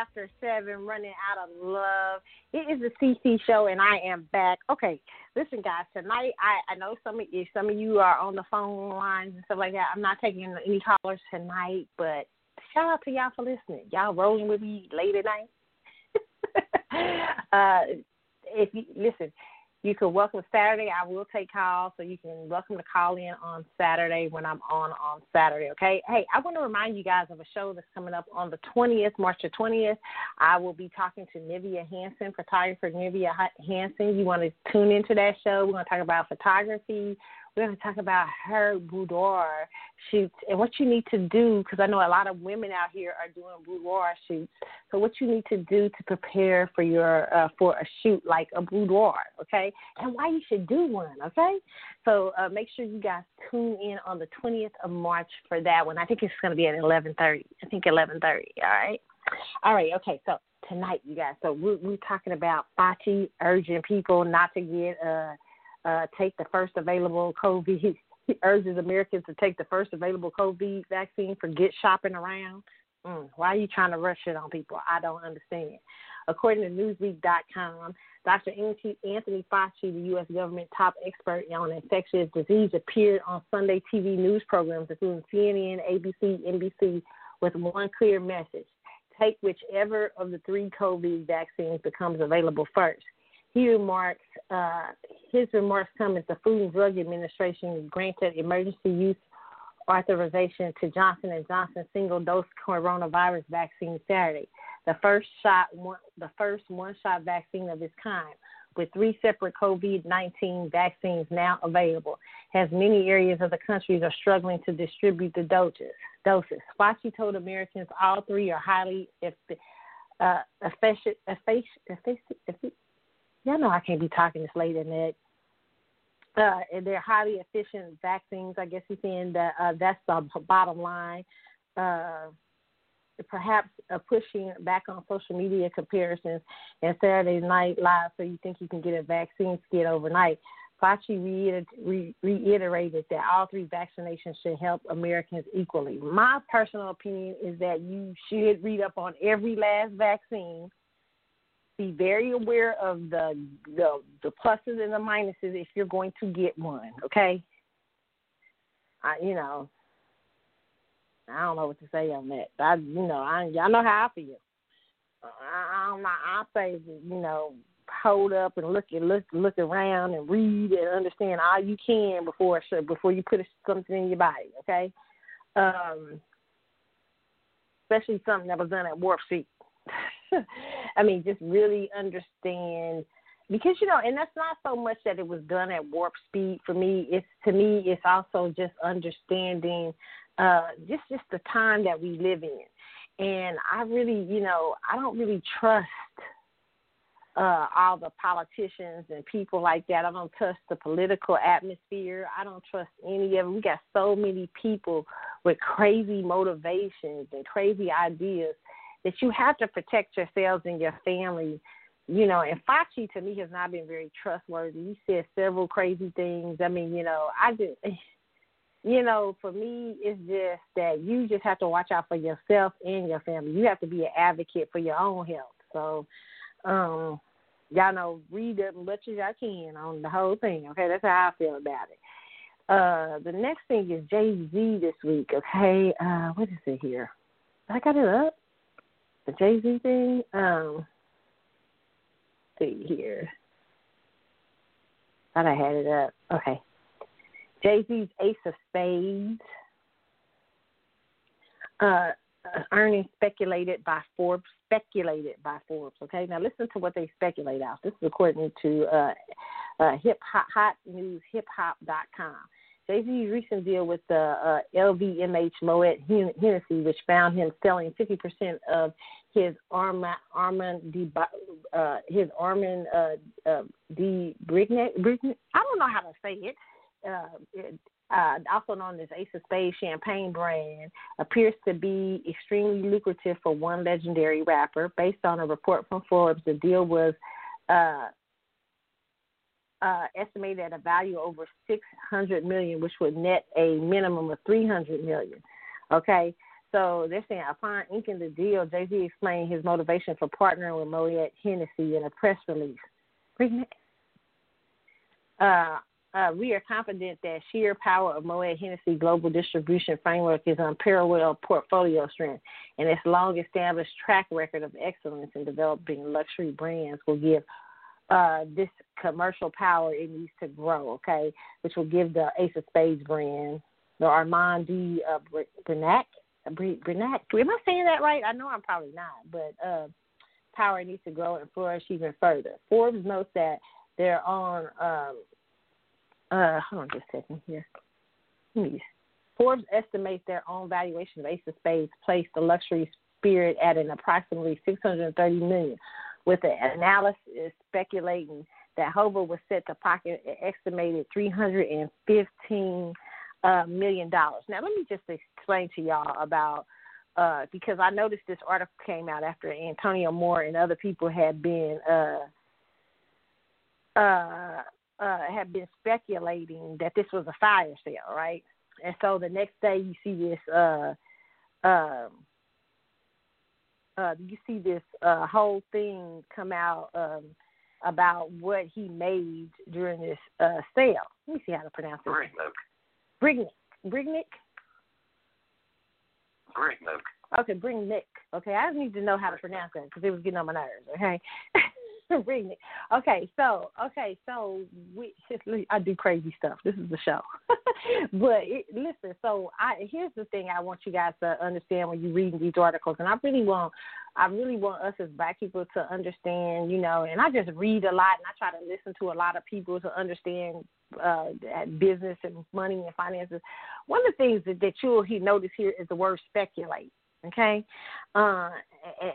[SPEAKER 1] After Seven, running out of love. It is the CC show, and I am back. Okay, listen, guys. Tonight, I I know some of you, some of you are on the phone lines and stuff like that. I'm not taking any callers tonight, but shout out to y'all for listening. Y'all rolling with me late at night. uh, if you listen, you can welcome Saturday. I will take calls, so you can welcome to call in on Saturday when I'm on on Saturday. Okay. Hey, I want to remind you guys of a show that's coming up on the 20th, March the 20th. I will be talking to Nivea Hansen, photographer Nivea Hansen. You want to tune into that show? We're going to talk about photography. We're going to talk about her boudoir shoots and what you need to do because I know a lot of women out here are doing boudoir shoots. So what you need to do to prepare for your uh, for a shoot like a boudoir, okay? And why you should do one, okay? So uh, make sure you guys tune in on the 20th of March for that one. I think it's going to be at 11:30. I think 11:30. All right. All right. Okay. So tonight, you guys. So we're, we're talking about Fauci urging people not to get uh uh, take the first available COVID. He urges Americans to take the first available COVID vaccine. Forget shopping around. Mm, why are you trying to rush it on people? I don't understand. According to Newsweek.com, Dr. Anthony Fauci, the U.S. government top expert on infectious disease, appeared on Sunday TV news programs, including CNN, ABC, NBC, with one clear message take whichever of the three COVID vaccines becomes available first. He remarks, uh, his remarks come as the Food and Drug Administration granted emergency use authorization to Johnson and Johnson single-dose coronavirus vaccine Saturday, the first shot, one, the first one-shot vaccine of its kind, with three separate COVID-19 vaccines now available, as many areas of the country are struggling to distribute the doses. Doses. Fauci told Americans all three are highly uh, efficient, efficient, Y'all know I can't be talking this late at night. Uh, and they're highly efficient vaccines. I guess he's saying that uh, that's the bottom line. Uh, perhaps uh, pushing back on social media comparisons and Saturday Night Live, so you think you can get a vaccine skit overnight. Fauci reiterated that all three vaccinations should help Americans equally. My personal opinion is that you should read up on every last vaccine be very aware of the the the pluses and the minuses if you're going to get one. Okay. I you know. I don't know what to say on that. I you know I y'all know how I feel. I, I'm not. I say you know hold up and look and look look around and read and understand all you can before before you put something in your body. Okay. Um, especially something that was done at Warp Speed. I mean, just really understand because you know, and that's not so much that it was done at warp speed for me. It's to me, it's also just understanding uh, just just the time that we live in. And I really, you know, I don't really trust uh, all the politicians and people like that. I don't trust the political atmosphere. I don't trust any of it. We got so many people with crazy motivations and crazy ideas that you have to protect yourselves and your family. You know, and Fauci to me has not been very trustworthy. He said several crazy things. I mean, you know, I just, you know, for me, it's just that you just have to watch out for yourself and your family. You have to be an advocate for your own health. So, um, y'all know, read as much as I can on the whole thing. Okay, that's how I feel about it. Uh, the next thing is Jay Z this week. Okay, uh, what is it here? I got it up the Jay Z thing. Um, see here. Thought I had it up. Okay. Jay Z's Ace of Spades. Uh, uh, earnings speculated by Forbes. Speculated by Forbes. Okay, now listen to what they speculate out. This is according to uh, uh, hip hop hot news hip hop dot com. Jay Z's recent deal with the uh, LVMH Moet Hennessy, which found him selling 50% of his Armand Armand de uh, his Armand uh, uh, de Brignac, Brignac. I don't know how to say it. Uh, it uh, also known as Ace of Spades champagne brand, appears to be extremely lucrative for one legendary rapper. Based on a report from Forbes, the deal was uh, uh, estimated at a value over 600 million, which would net a minimum of 300 million. Okay, So they're saying upon inking the deal, Jay Z explained his motivation for partnering with Moet Hennessy in a press release. Uh, uh, we are confident that sheer power of Moet Hennessy global distribution framework is unparalleled portfolio strength, and its long established track record of excellence in developing luxury brands will give uh, this commercial power it needs to grow, okay, which will give the Ace of Spades brand, the Armand D. Uh, Brenac, Brenac, am I saying that right? I know I'm probably not, but uh, power needs to grow and flourish even further. Forbes notes that they're on um, uh, hold on just a second here. Forbes estimates their own valuation of Ace of Spades placed the luxury spirit at an approximately 630 million, with the analysis speculating that Hova was set to pocket an estimated 315 uh, million dollars. Now, let me just explain to y'all about uh, because I noticed this article came out after Antonio Moore and other people had been uh, uh, uh, have been speculating that this was a fire sale, right? And so the next day you see this uh um uh you see this uh whole thing come out um about what he made during this uh sale. Let me see how to pronounce it.
[SPEAKER 10] Brignook.
[SPEAKER 1] Brignick. Brignick?
[SPEAKER 10] Brignook.
[SPEAKER 1] Okay, bring Nick. Okay, I need to know how to pronounce that because it was getting on my nerves. Okay, it. Okay, so okay, so we I do crazy stuff. This is the show, but it, listen. So I here's the thing I want you guys to understand when you're reading these articles, and I really want I really want us as black people to understand, you know, and I just read a lot and I try to listen to a lot of people to understand uh, business and money and finances. One of the things that, that you'll he notice here is the word speculate okay? Uh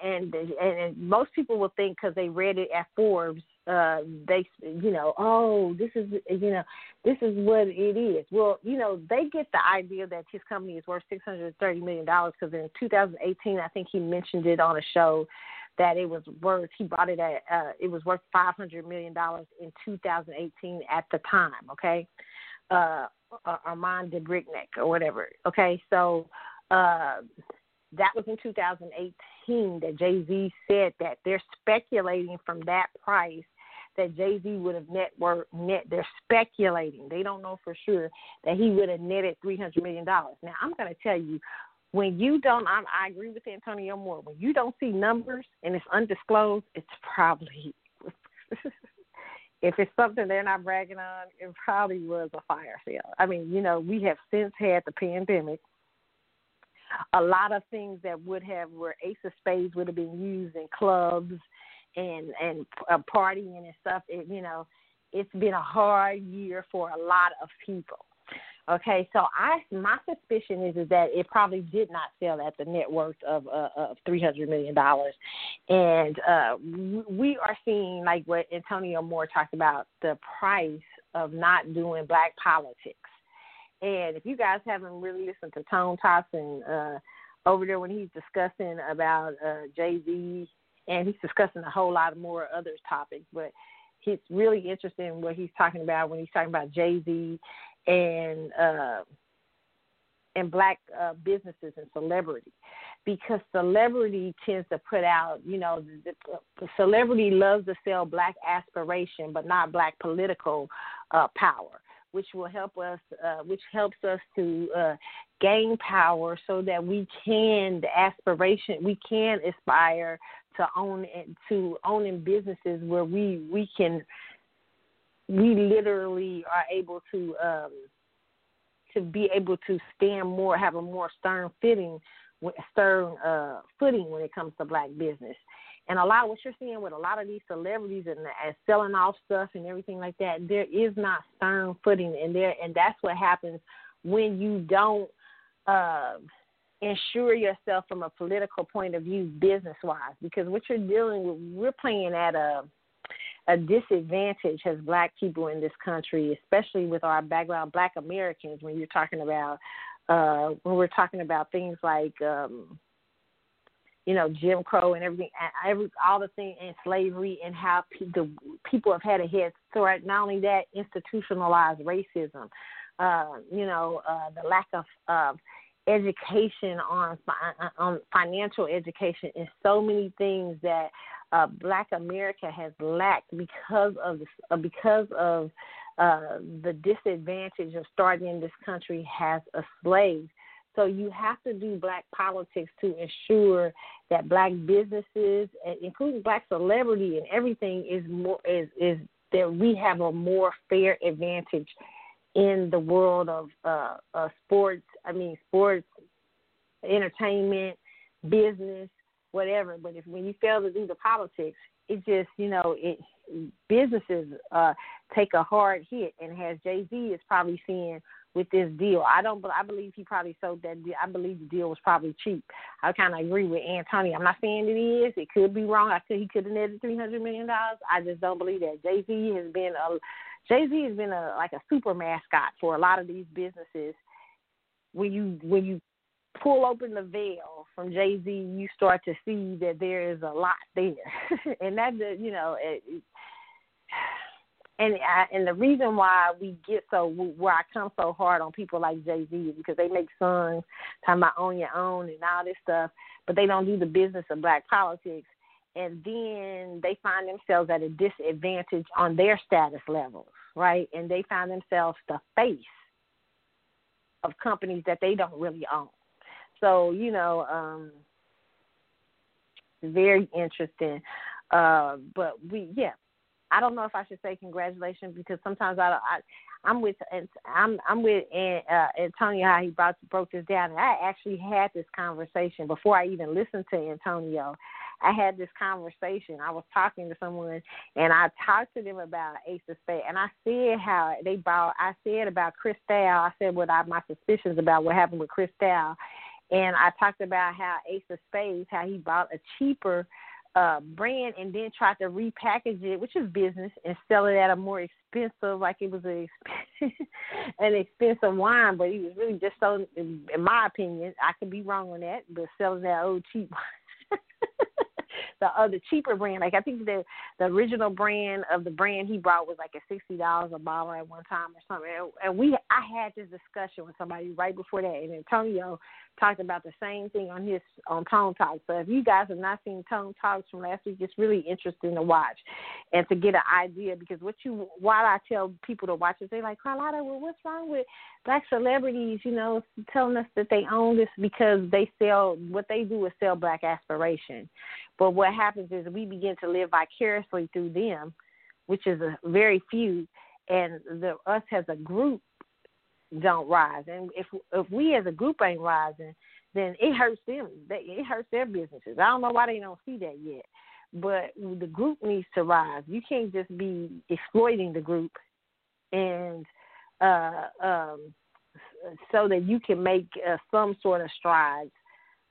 [SPEAKER 1] and and, and most people will think because they read it at forbes uh they you know oh this is you know this is what it is. Well you know they get the idea that his company is worth six hundred thirty million dollars because in 2018 i think he mentioned it on a show that it was worth he bought it at uh it was worth 500 million dollars in 2018 at the time okay? Uh Armand de Brignac or whatever okay? So uh that was in 2018 that Jay Z said that they're speculating from that price that Jay Z would have net net. They're speculating. They don't know for sure that he would have netted 300 million dollars. Now I'm going to tell you, when you don't, I'm, I agree with Antonio Moore. When you don't see numbers and it's undisclosed, it's probably. if it's something they're not bragging on, it probably was a fire sale. I mean, you know, we have since had the pandemic a lot of things that would have where Ace of Spades would have been used in clubs and and uh, partying and stuff. It, you know, it's been a hard year for a lot of people. Okay, so I my suspicion is is that it probably did not sell at the net worth of uh, of three hundred million dollars, and uh, we are seeing like what Antonio Moore talked about the price of not doing black politics. And if you guys haven't really listened to Tone Thompson uh, over there when he's discussing about uh, Jay Z, and he's discussing a whole lot more other topics, but it's really interesting what he's talking about when he's talking about Jay Z and uh, and black uh, businesses and celebrity, because celebrity tends to put out, you know, the, the celebrity loves to sell black aspiration, but not black political uh, power which will help us, uh, which helps us to uh, gain power so that we can, the aspiration, we can aspire to own to owning businesses where we we can, we literally are able to um, to be able to stand more, have a more stern fitting, stern uh, footing when it comes to black business. And a lot of what you're seeing with a lot of these celebrities and, and selling off stuff and everything like that, there is not stern footing in there, and that's what happens when you don't uh, ensure yourself from a political point of view, business wise. Because what you're dealing with, we're playing at a a disadvantage as black people in this country, especially with our background, black Americans, when you're talking about uh, when we're talking about things like um, you know Jim Crow and everything, every all the things and slavery and how pe- the people have had a head start. Not only that, institutionalized racism, uh, you know, uh, the lack of uh, education on on financial education and so many things that uh, Black America has lacked because of uh, because of uh, the disadvantage of starting in this country as a slave. So you have to do black politics to ensure that black businesses, including black celebrity and everything, is more is is that we have a more fair advantage in the world of uh, uh, sports. I mean, sports, entertainment, business, whatever. But if when you fail to do the politics, it just you know it businesses uh, take a hard hit. And as Jay Z is probably seeing with this deal, I don't. I believe he probably sold that. Deal. I believe the deal was probably cheap. I kind of agree with Antonio. I'm not saying it is. It could be wrong. I could he could have netted three hundred million dollars. I just don't believe that. Jay Z has been a Jay Z has been a like a super mascot for a lot of these businesses. When you when you pull open the veil from Jay Z, you start to see that there is a lot there, and that you know. It, and I, and the reason why we get so where I come so hard on people like Jay Z is because they make songs talking about on your own and all this stuff, but they don't do the business of black politics and then they find themselves at a disadvantage on their status levels, right? And they find themselves the face of companies that they don't really own. So, you know, um very interesting. Uh but we yeah. I don't know if I should say congratulations because sometimes I, I I'm with I'm I'm with uh, Antonio how he brought broke this down. And I actually had this conversation before I even listened to Antonio I had this conversation. I was talking to someone, and I talked to them about Ace of Spades, and I said how they bought. I said about Cristal. I said what I my suspicions about what happened with Cristal, and I talked about how Ace of Spades, how he bought a cheaper brand and then tried to repackage it, which is business, and sell it at a more expensive, like it was a an expensive wine, but he was really just so, in, in my opinion, I could be wrong on that, but selling that old cheap the other cheaper brand. Like I think the the original brand of the brand he brought was like a sixty dollars a bottle at one time or something. And, and we I had this discussion with somebody right before that, and Antonio talked about the same thing on his on Tone Talk. So if you guys have not seen Tone Talks from last week, it's really interesting to watch and to get an idea because what you while I tell people to watch it, they're like, Carlotta, well, what's wrong with black celebrities? You know, telling us that they own this because they sell what they do is sell black aspiration. But what happens is we begin to live vicariously through them, which is a very few, and the us as a group don't rise. And if if we as a group ain't rising, then it hurts them. It hurts their businesses. I don't know why they don't see that yet. But the group needs to rise. You can't just be exploiting the group and uh, um, so that you can make uh, some sort of strides,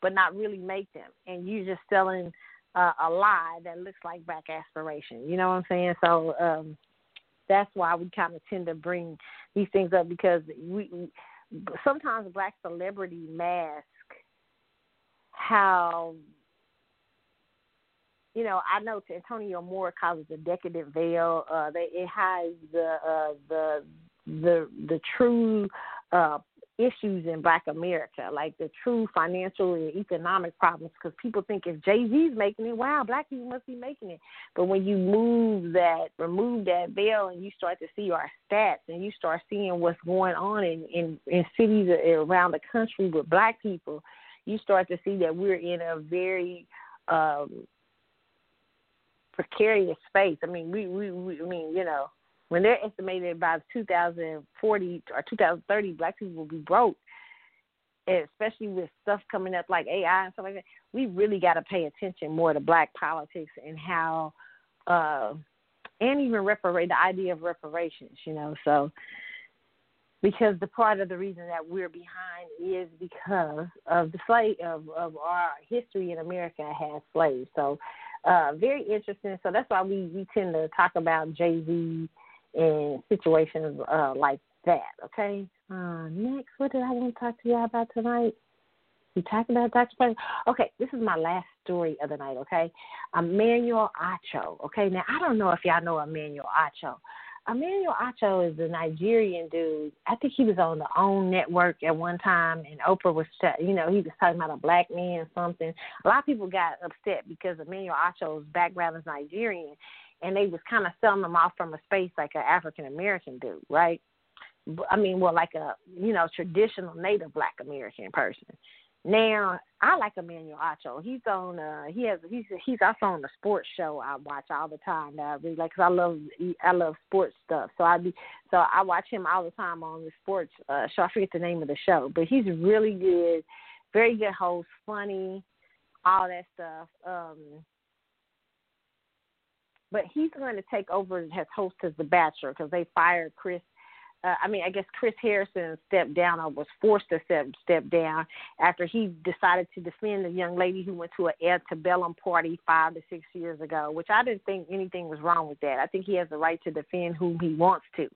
[SPEAKER 1] but not really make them. And you're just selling uh, a lie that looks like back aspiration. You know what I'm saying? So um, that's why we kind of tend to bring these things up because we, sometimes black celebrity mask how you know, I know Antonio Moore calls it the decadent veil. Uh, they, it hides the uh, the the the true uh, issues in Black America, like the true financial and economic problems. Because people think if Jay Z's making it, wow, Black people must be making it. But when you move that, remove that veil, and you start to see our stats, and you start seeing what's going on in in, in cities around the country with Black people, you start to see that we're in a very um, precarious space. I mean, we, we, we I mean, you know, when they're estimated by 2040 or 2030, black people will be broke, especially with stuff coming up like AI and stuff like that. We really got to pay attention more to black politics and how, uh, and even reparate the idea of reparations. You know, so because the part of the reason that we're behind is because of the slave of, of our history in America has slaves. So uh, very interesting. So that's why we, we tend to talk about Jay Z in situations uh, like that. Okay. Uh, next, what did I want to talk to y'all about tonight? We talked about Dr. President. Okay, this is my last story of the night. Okay, Emmanuel Acho. Okay, now I don't know if y'all know Emmanuel Acho. Emmanuel Acho is a Nigerian dude. I think he was on the OWN network at one time, and Oprah was, you know, he was talking about a black man or something. A lot of people got upset because Emmanuel Acho's background is Nigerian, and they was kind of selling them off from a space like an African American dude, right? I mean, well, like a you know traditional Native Black American person. Now, I like Emmanuel Acho. He's on. uh He has. He's he's also on the sports show I watch all the time. That I really like. Cause I love I love sports stuff. So I be so I watch him all the time on the sports uh show. I forget the name of the show, but he's really good. Very good host, funny, all that stuff. Um But he's going to take over as host as The Bachelor because they fired Chris uh, I mean, I guess Chris Harrison stepped down or was forced to step step down after he decided to defend a young lady who went to an antebellum party five to six years ago, which I didn't think anything was wrong with that. I think he has the right to defend whom he wants to,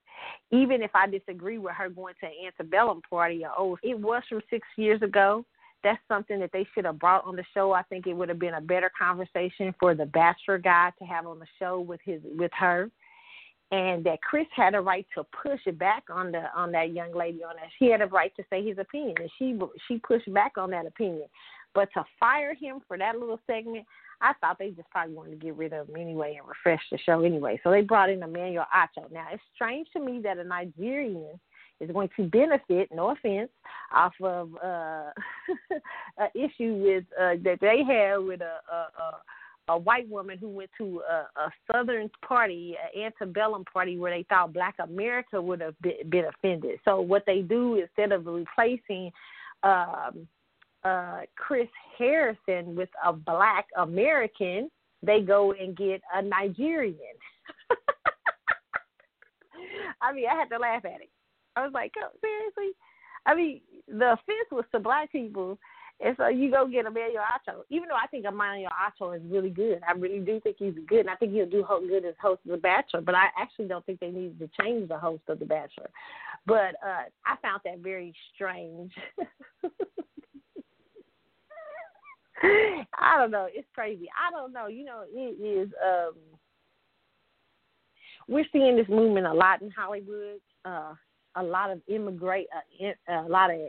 [SPEAKER 1] even if I disagree with her going to an antebellum party. Or, oh, it was from six years ago. That's something that they should have brought on the show. I think it would have been a better conversation for the bachelor guy to have on the show with his with her and that Chris had a right to push back on the on that young lady on that. She had a right to say his opinion, and she she pushed back on that opinion. But to fire him for that little segment, I thought they just probably wanted to get rid of him anyway and refresh the show anyway. So they brought in Emmanuel Acho. Now it's strange to me that a Nigerian is going to benefit, no offense, off of uh, an issue with uh, that they had with a, a, a a white woman who went to a, a Southern party, an antebellum party, where they thought Black America would have been, been offended. So what they do instead of replacing um, uh, Chris Harrison with a Black American, they go and get a Nigerian. I mean, I had to laugh at it. I was like, oh, seriously? I mean, the offense was to black people and so you go get Emmanuel Acho. Even though I think Emmanuel Acho is really good. I really do think he's good. And I think he'll do good as host of The Bachelor. But I actually don't think they needed to change the host of The Bachelor. But uh, I found that very strange. I don't know. It's crazy. I don't know. You know, it is. um We're seeing this movement a lot in Hollywood. Uh a lot of immigrate, uh, a lot of.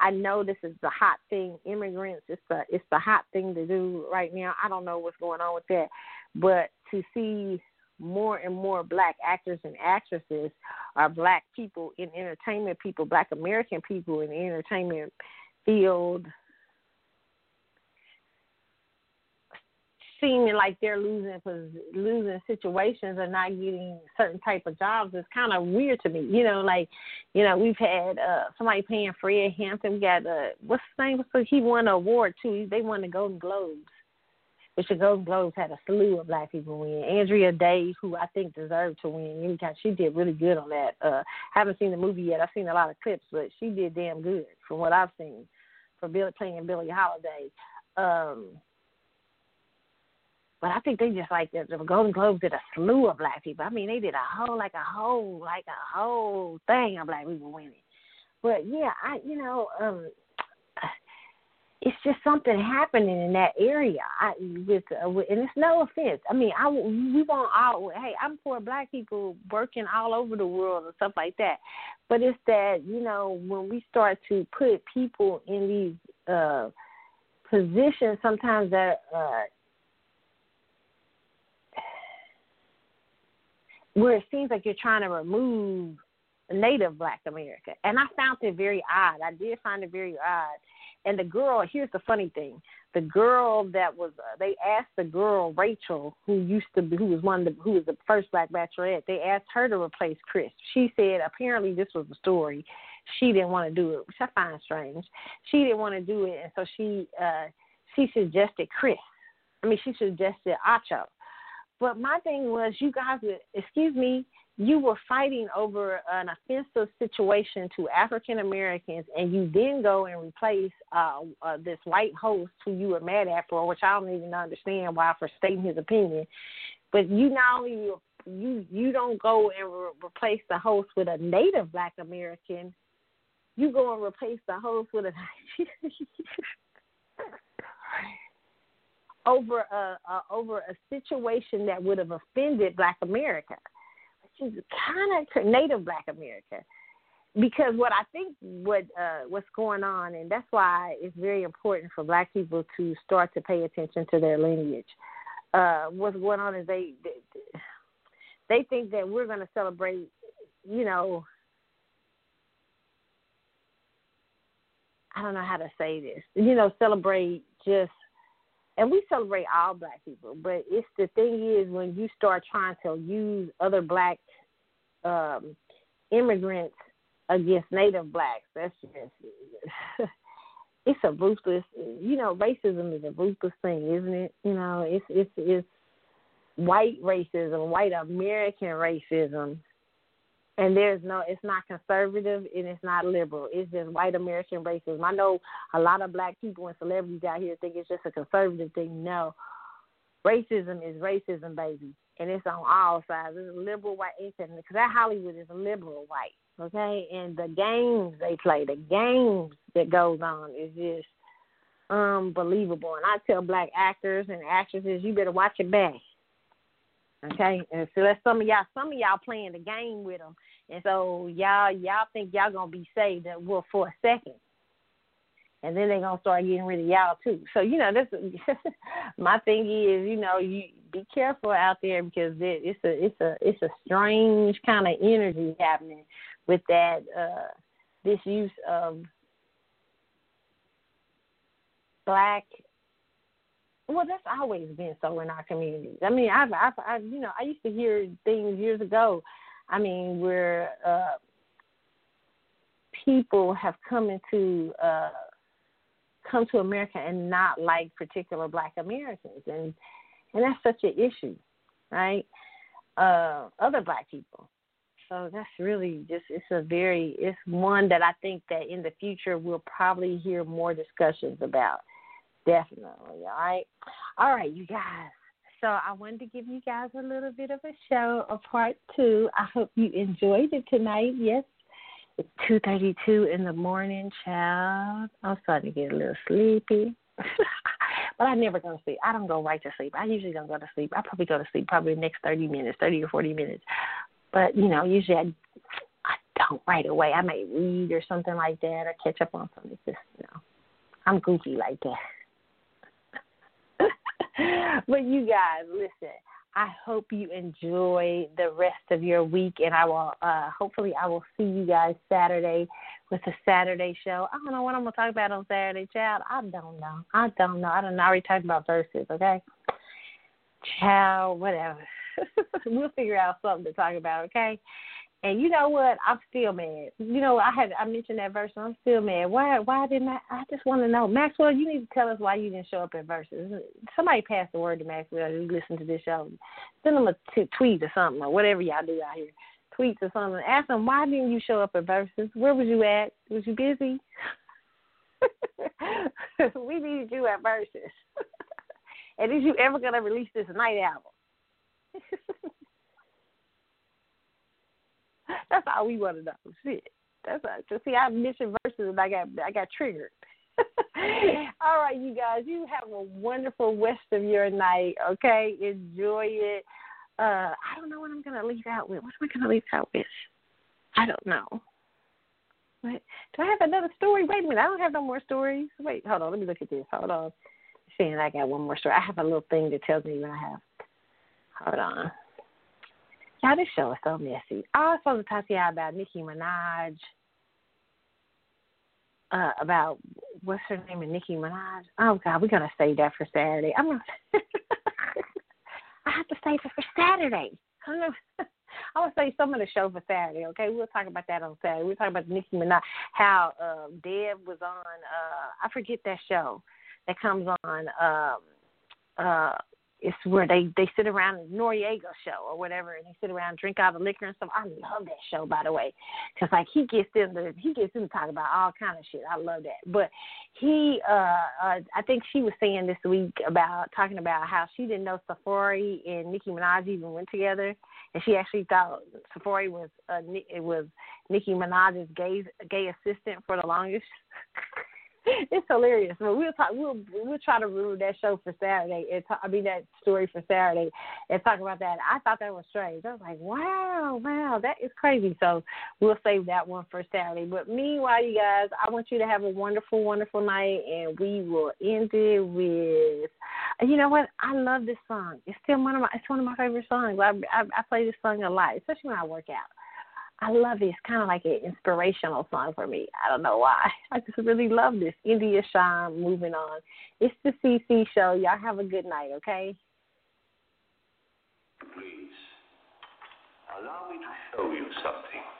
[SPEAKER 1] I know this is the hot thing. Immigrants, it's the it's the hot thing to do right now. I don't know what's going on with that, but to see more and more black actors and actresses are black people in entertainment, people, black American people in the entertainment field seeming like they're losing losing situations or not getting certain type of jobs is kind of weird to me. You know, like you know we've had uh somebody paying Fred Hampton. We got uh what's his name? So he won an award too. They won the Golden Globes. Which the Golden Globes had a slew of black people win. Andra Day, who I think deserved to win, anytime she did really good on that. Uh haven't seen the movie yet. I've seen a lot of clips, but she did damn good from what I've seen for Billy playing Billie Holiday. Um but I think they just like the, the Golden Globes did a slew of black people. I mean, they did a whole like a whole like a whole thing of black people winning. But yeah, I you know um it's just something happening in that area. I with, uh, with and it's no offense. I mean, I we want all. Hey, I'm for black people working all over the world and stuff like that. But it's that you know when we start to put people in these uh positions, sometimes that uh where it seems like you're trying to remove native black America. And I found it very odd. I did find it very odd. And the girl, here's the funny thing: the girl that was, uh, they asked the girl Rachel, who used to be, who was one, of the, who was the first black bachelorette. They asked her to replace Chris. She said apparently this was the story. She didn't want to do it, which I find strange. She didn't want to do it, and so she, uh, she suggested Chris. I mean, she suggested Acho. But my thing was, you guys, excuse me, you were fighting over an offensive situation to African Americans, and you then go and replace uh, uh, this white host who you were mad at for, which I don't even understand why for stating his opinion. But you not only you you don't go and re- replace the host with a Native Black American, you go and replace the host with a over a, a over a situation that would have offended Black America. Which is kind of Native Black America, because what I think what uh, what's going on, and that's why it's very important for Black people to start to pay attention to their lineage. Uh, what's going on is they they, they think that we're going to celebrate, you know. I don't know how to say this. You know, celebrate just and we celebrate all black people, but it's the thing is when you start trying to use other black um, immigrants against native blacks, that's just it's a ruthless. You know, racism is a ruthless thing, isn't it? You know, it's it's it's white racism, white American racism and there's no it's not conservative and it's not liberal. It's just white american racism. I know a lot of black people and celebrities out here think it's just a conservative thing. No. Racism is racism baby. And it's on all sides. It's liberal white because that hollywood is a liberal white okay? And the games they play the games that goes on is just unbelievable. And i tell black actors and actresses you better watch your back Okay, and so that's some of y'all. Some of y'all playing the game with them, and so y'all y'all think y'all gonna be saved well for a second, and then they gonna start getting rid of y'all too. So you know, this my thing is, you know, you be careful out there because it, it's a it's a it's a strange kind of energy happening with that uh this use of black well, that's always been so in our communities. I mean, I've, I've, I've, you know, I used to hear things years ago. I mean, where uh, people have come into uh, come to America and not like particular Black Americans, and and that's such an issue, right? Uh, other Black people. So that's really just it's a very it's one that I think that in the future we'll probably hear more discussions about Definitely. All right. All right, you guys. So I wanted to give you guys a little bit of a show, a part two. I hope you enjoyed it tonight. Yes, it's two thirty two in the morning, child. I'm starting to get a little sleepy. but I never go to sleep. I don't go right to sleep. I usually don't go to sleep. I probably go to sleep probably the next thirty minutes, thirty or forty minutes. But you know, usually I I don't right away. I may read or something like that or catch up on something. Just you know, I'm goofy like that. but you guys, listen. I hope you enjoy the rest of your week, and I will. Uh, hopefully, I will see you guys Saturday with the Saturday show. I don't know what I'm gonna talk about on Saturday, child. I don't know. I don't know. I don't know. I already talked about Verzuz. Okay, child. Whatever. we'll figure out something to talk about. Okay. And you know what? I'm still mad. You know, I had I mentioned that verse, and I'm still mad. Why? Why didn't I? I just want to know, Maxwell. You need to tell us why you didn't show up at Verzuz. Somebody pass the word to Maxwell who listen to this show. Send him a t- tweet or something or whatever y'all do out here. Tweets or something. Ask him why didn't you show up at Verzuz? Where was you at? Was you busy? we needed you at Verzuz. and is you ever gonna release this night album? That's all we want to know. Shit. That's. See, I mentioned Verzuz and I got I got triggered. all right, you guys. You have a wonderful rest of your night. Okay, enjoy it. Uh, I don't know what I'm gonna leave out with. What am I gonna leave out with? I don't know. What? Do I have another story? Wait a minute. I don't have no more stories. Wait, hold on. Let me look at this. Hold on. Seeing I got one more story. I have a little thing that tells me when I have. Hold on. Y'all, this show is so messy. I was supposed to talk to y'all about Nicki Minaj. Uh, about what's her name and Nicki Minaj. Oh God, we're gonna save that for Saturday. I'm gonna. I have to save it for Saturday. I'm gonna. I'm gonna say some of the show for Saturday. Okay, we'll talk about that on Saturday. We'll talk about Nicki Minaj, how uh, Deb was on. uh I forget that show that comes on. um uh it's where they they sit around Noreaga show or whatever, and they sit around drink all the liquor and stuff. I love that show, by the way, because like he gets them to he gets them to talk about all kind of shit. I love that. But he, uh, uh I think she was saying this week about talking about how she didn't know Safaree and Nicki Minaj even went together, and she actually thought Safaree was uh, it was Nicki Minaj's gay gay assistant for the longest. it's hilarious. But we'll talk. We'll we'll try to remember that show for Saturday. And talk, I mean that story for Saturday and talk about that. I thought that was strange. I was like, wow, wow, that is crazy. So we'll save that one for Saturday. But meanwhile, you guys, I want you to have a wonderful, wonderful night, and we will end it with. You know what? I love this song. It's still one of my. It's one of my favorite songs. I I, I play this song a lot, especially when I work out. I love it. It's kind of like an inspirational song for me. I don't know why. I just really love this. India Shine, moving on. It's the CC show. Y'all have a good night, okay?
[SPEAKER 9] Please, allow me to show you something.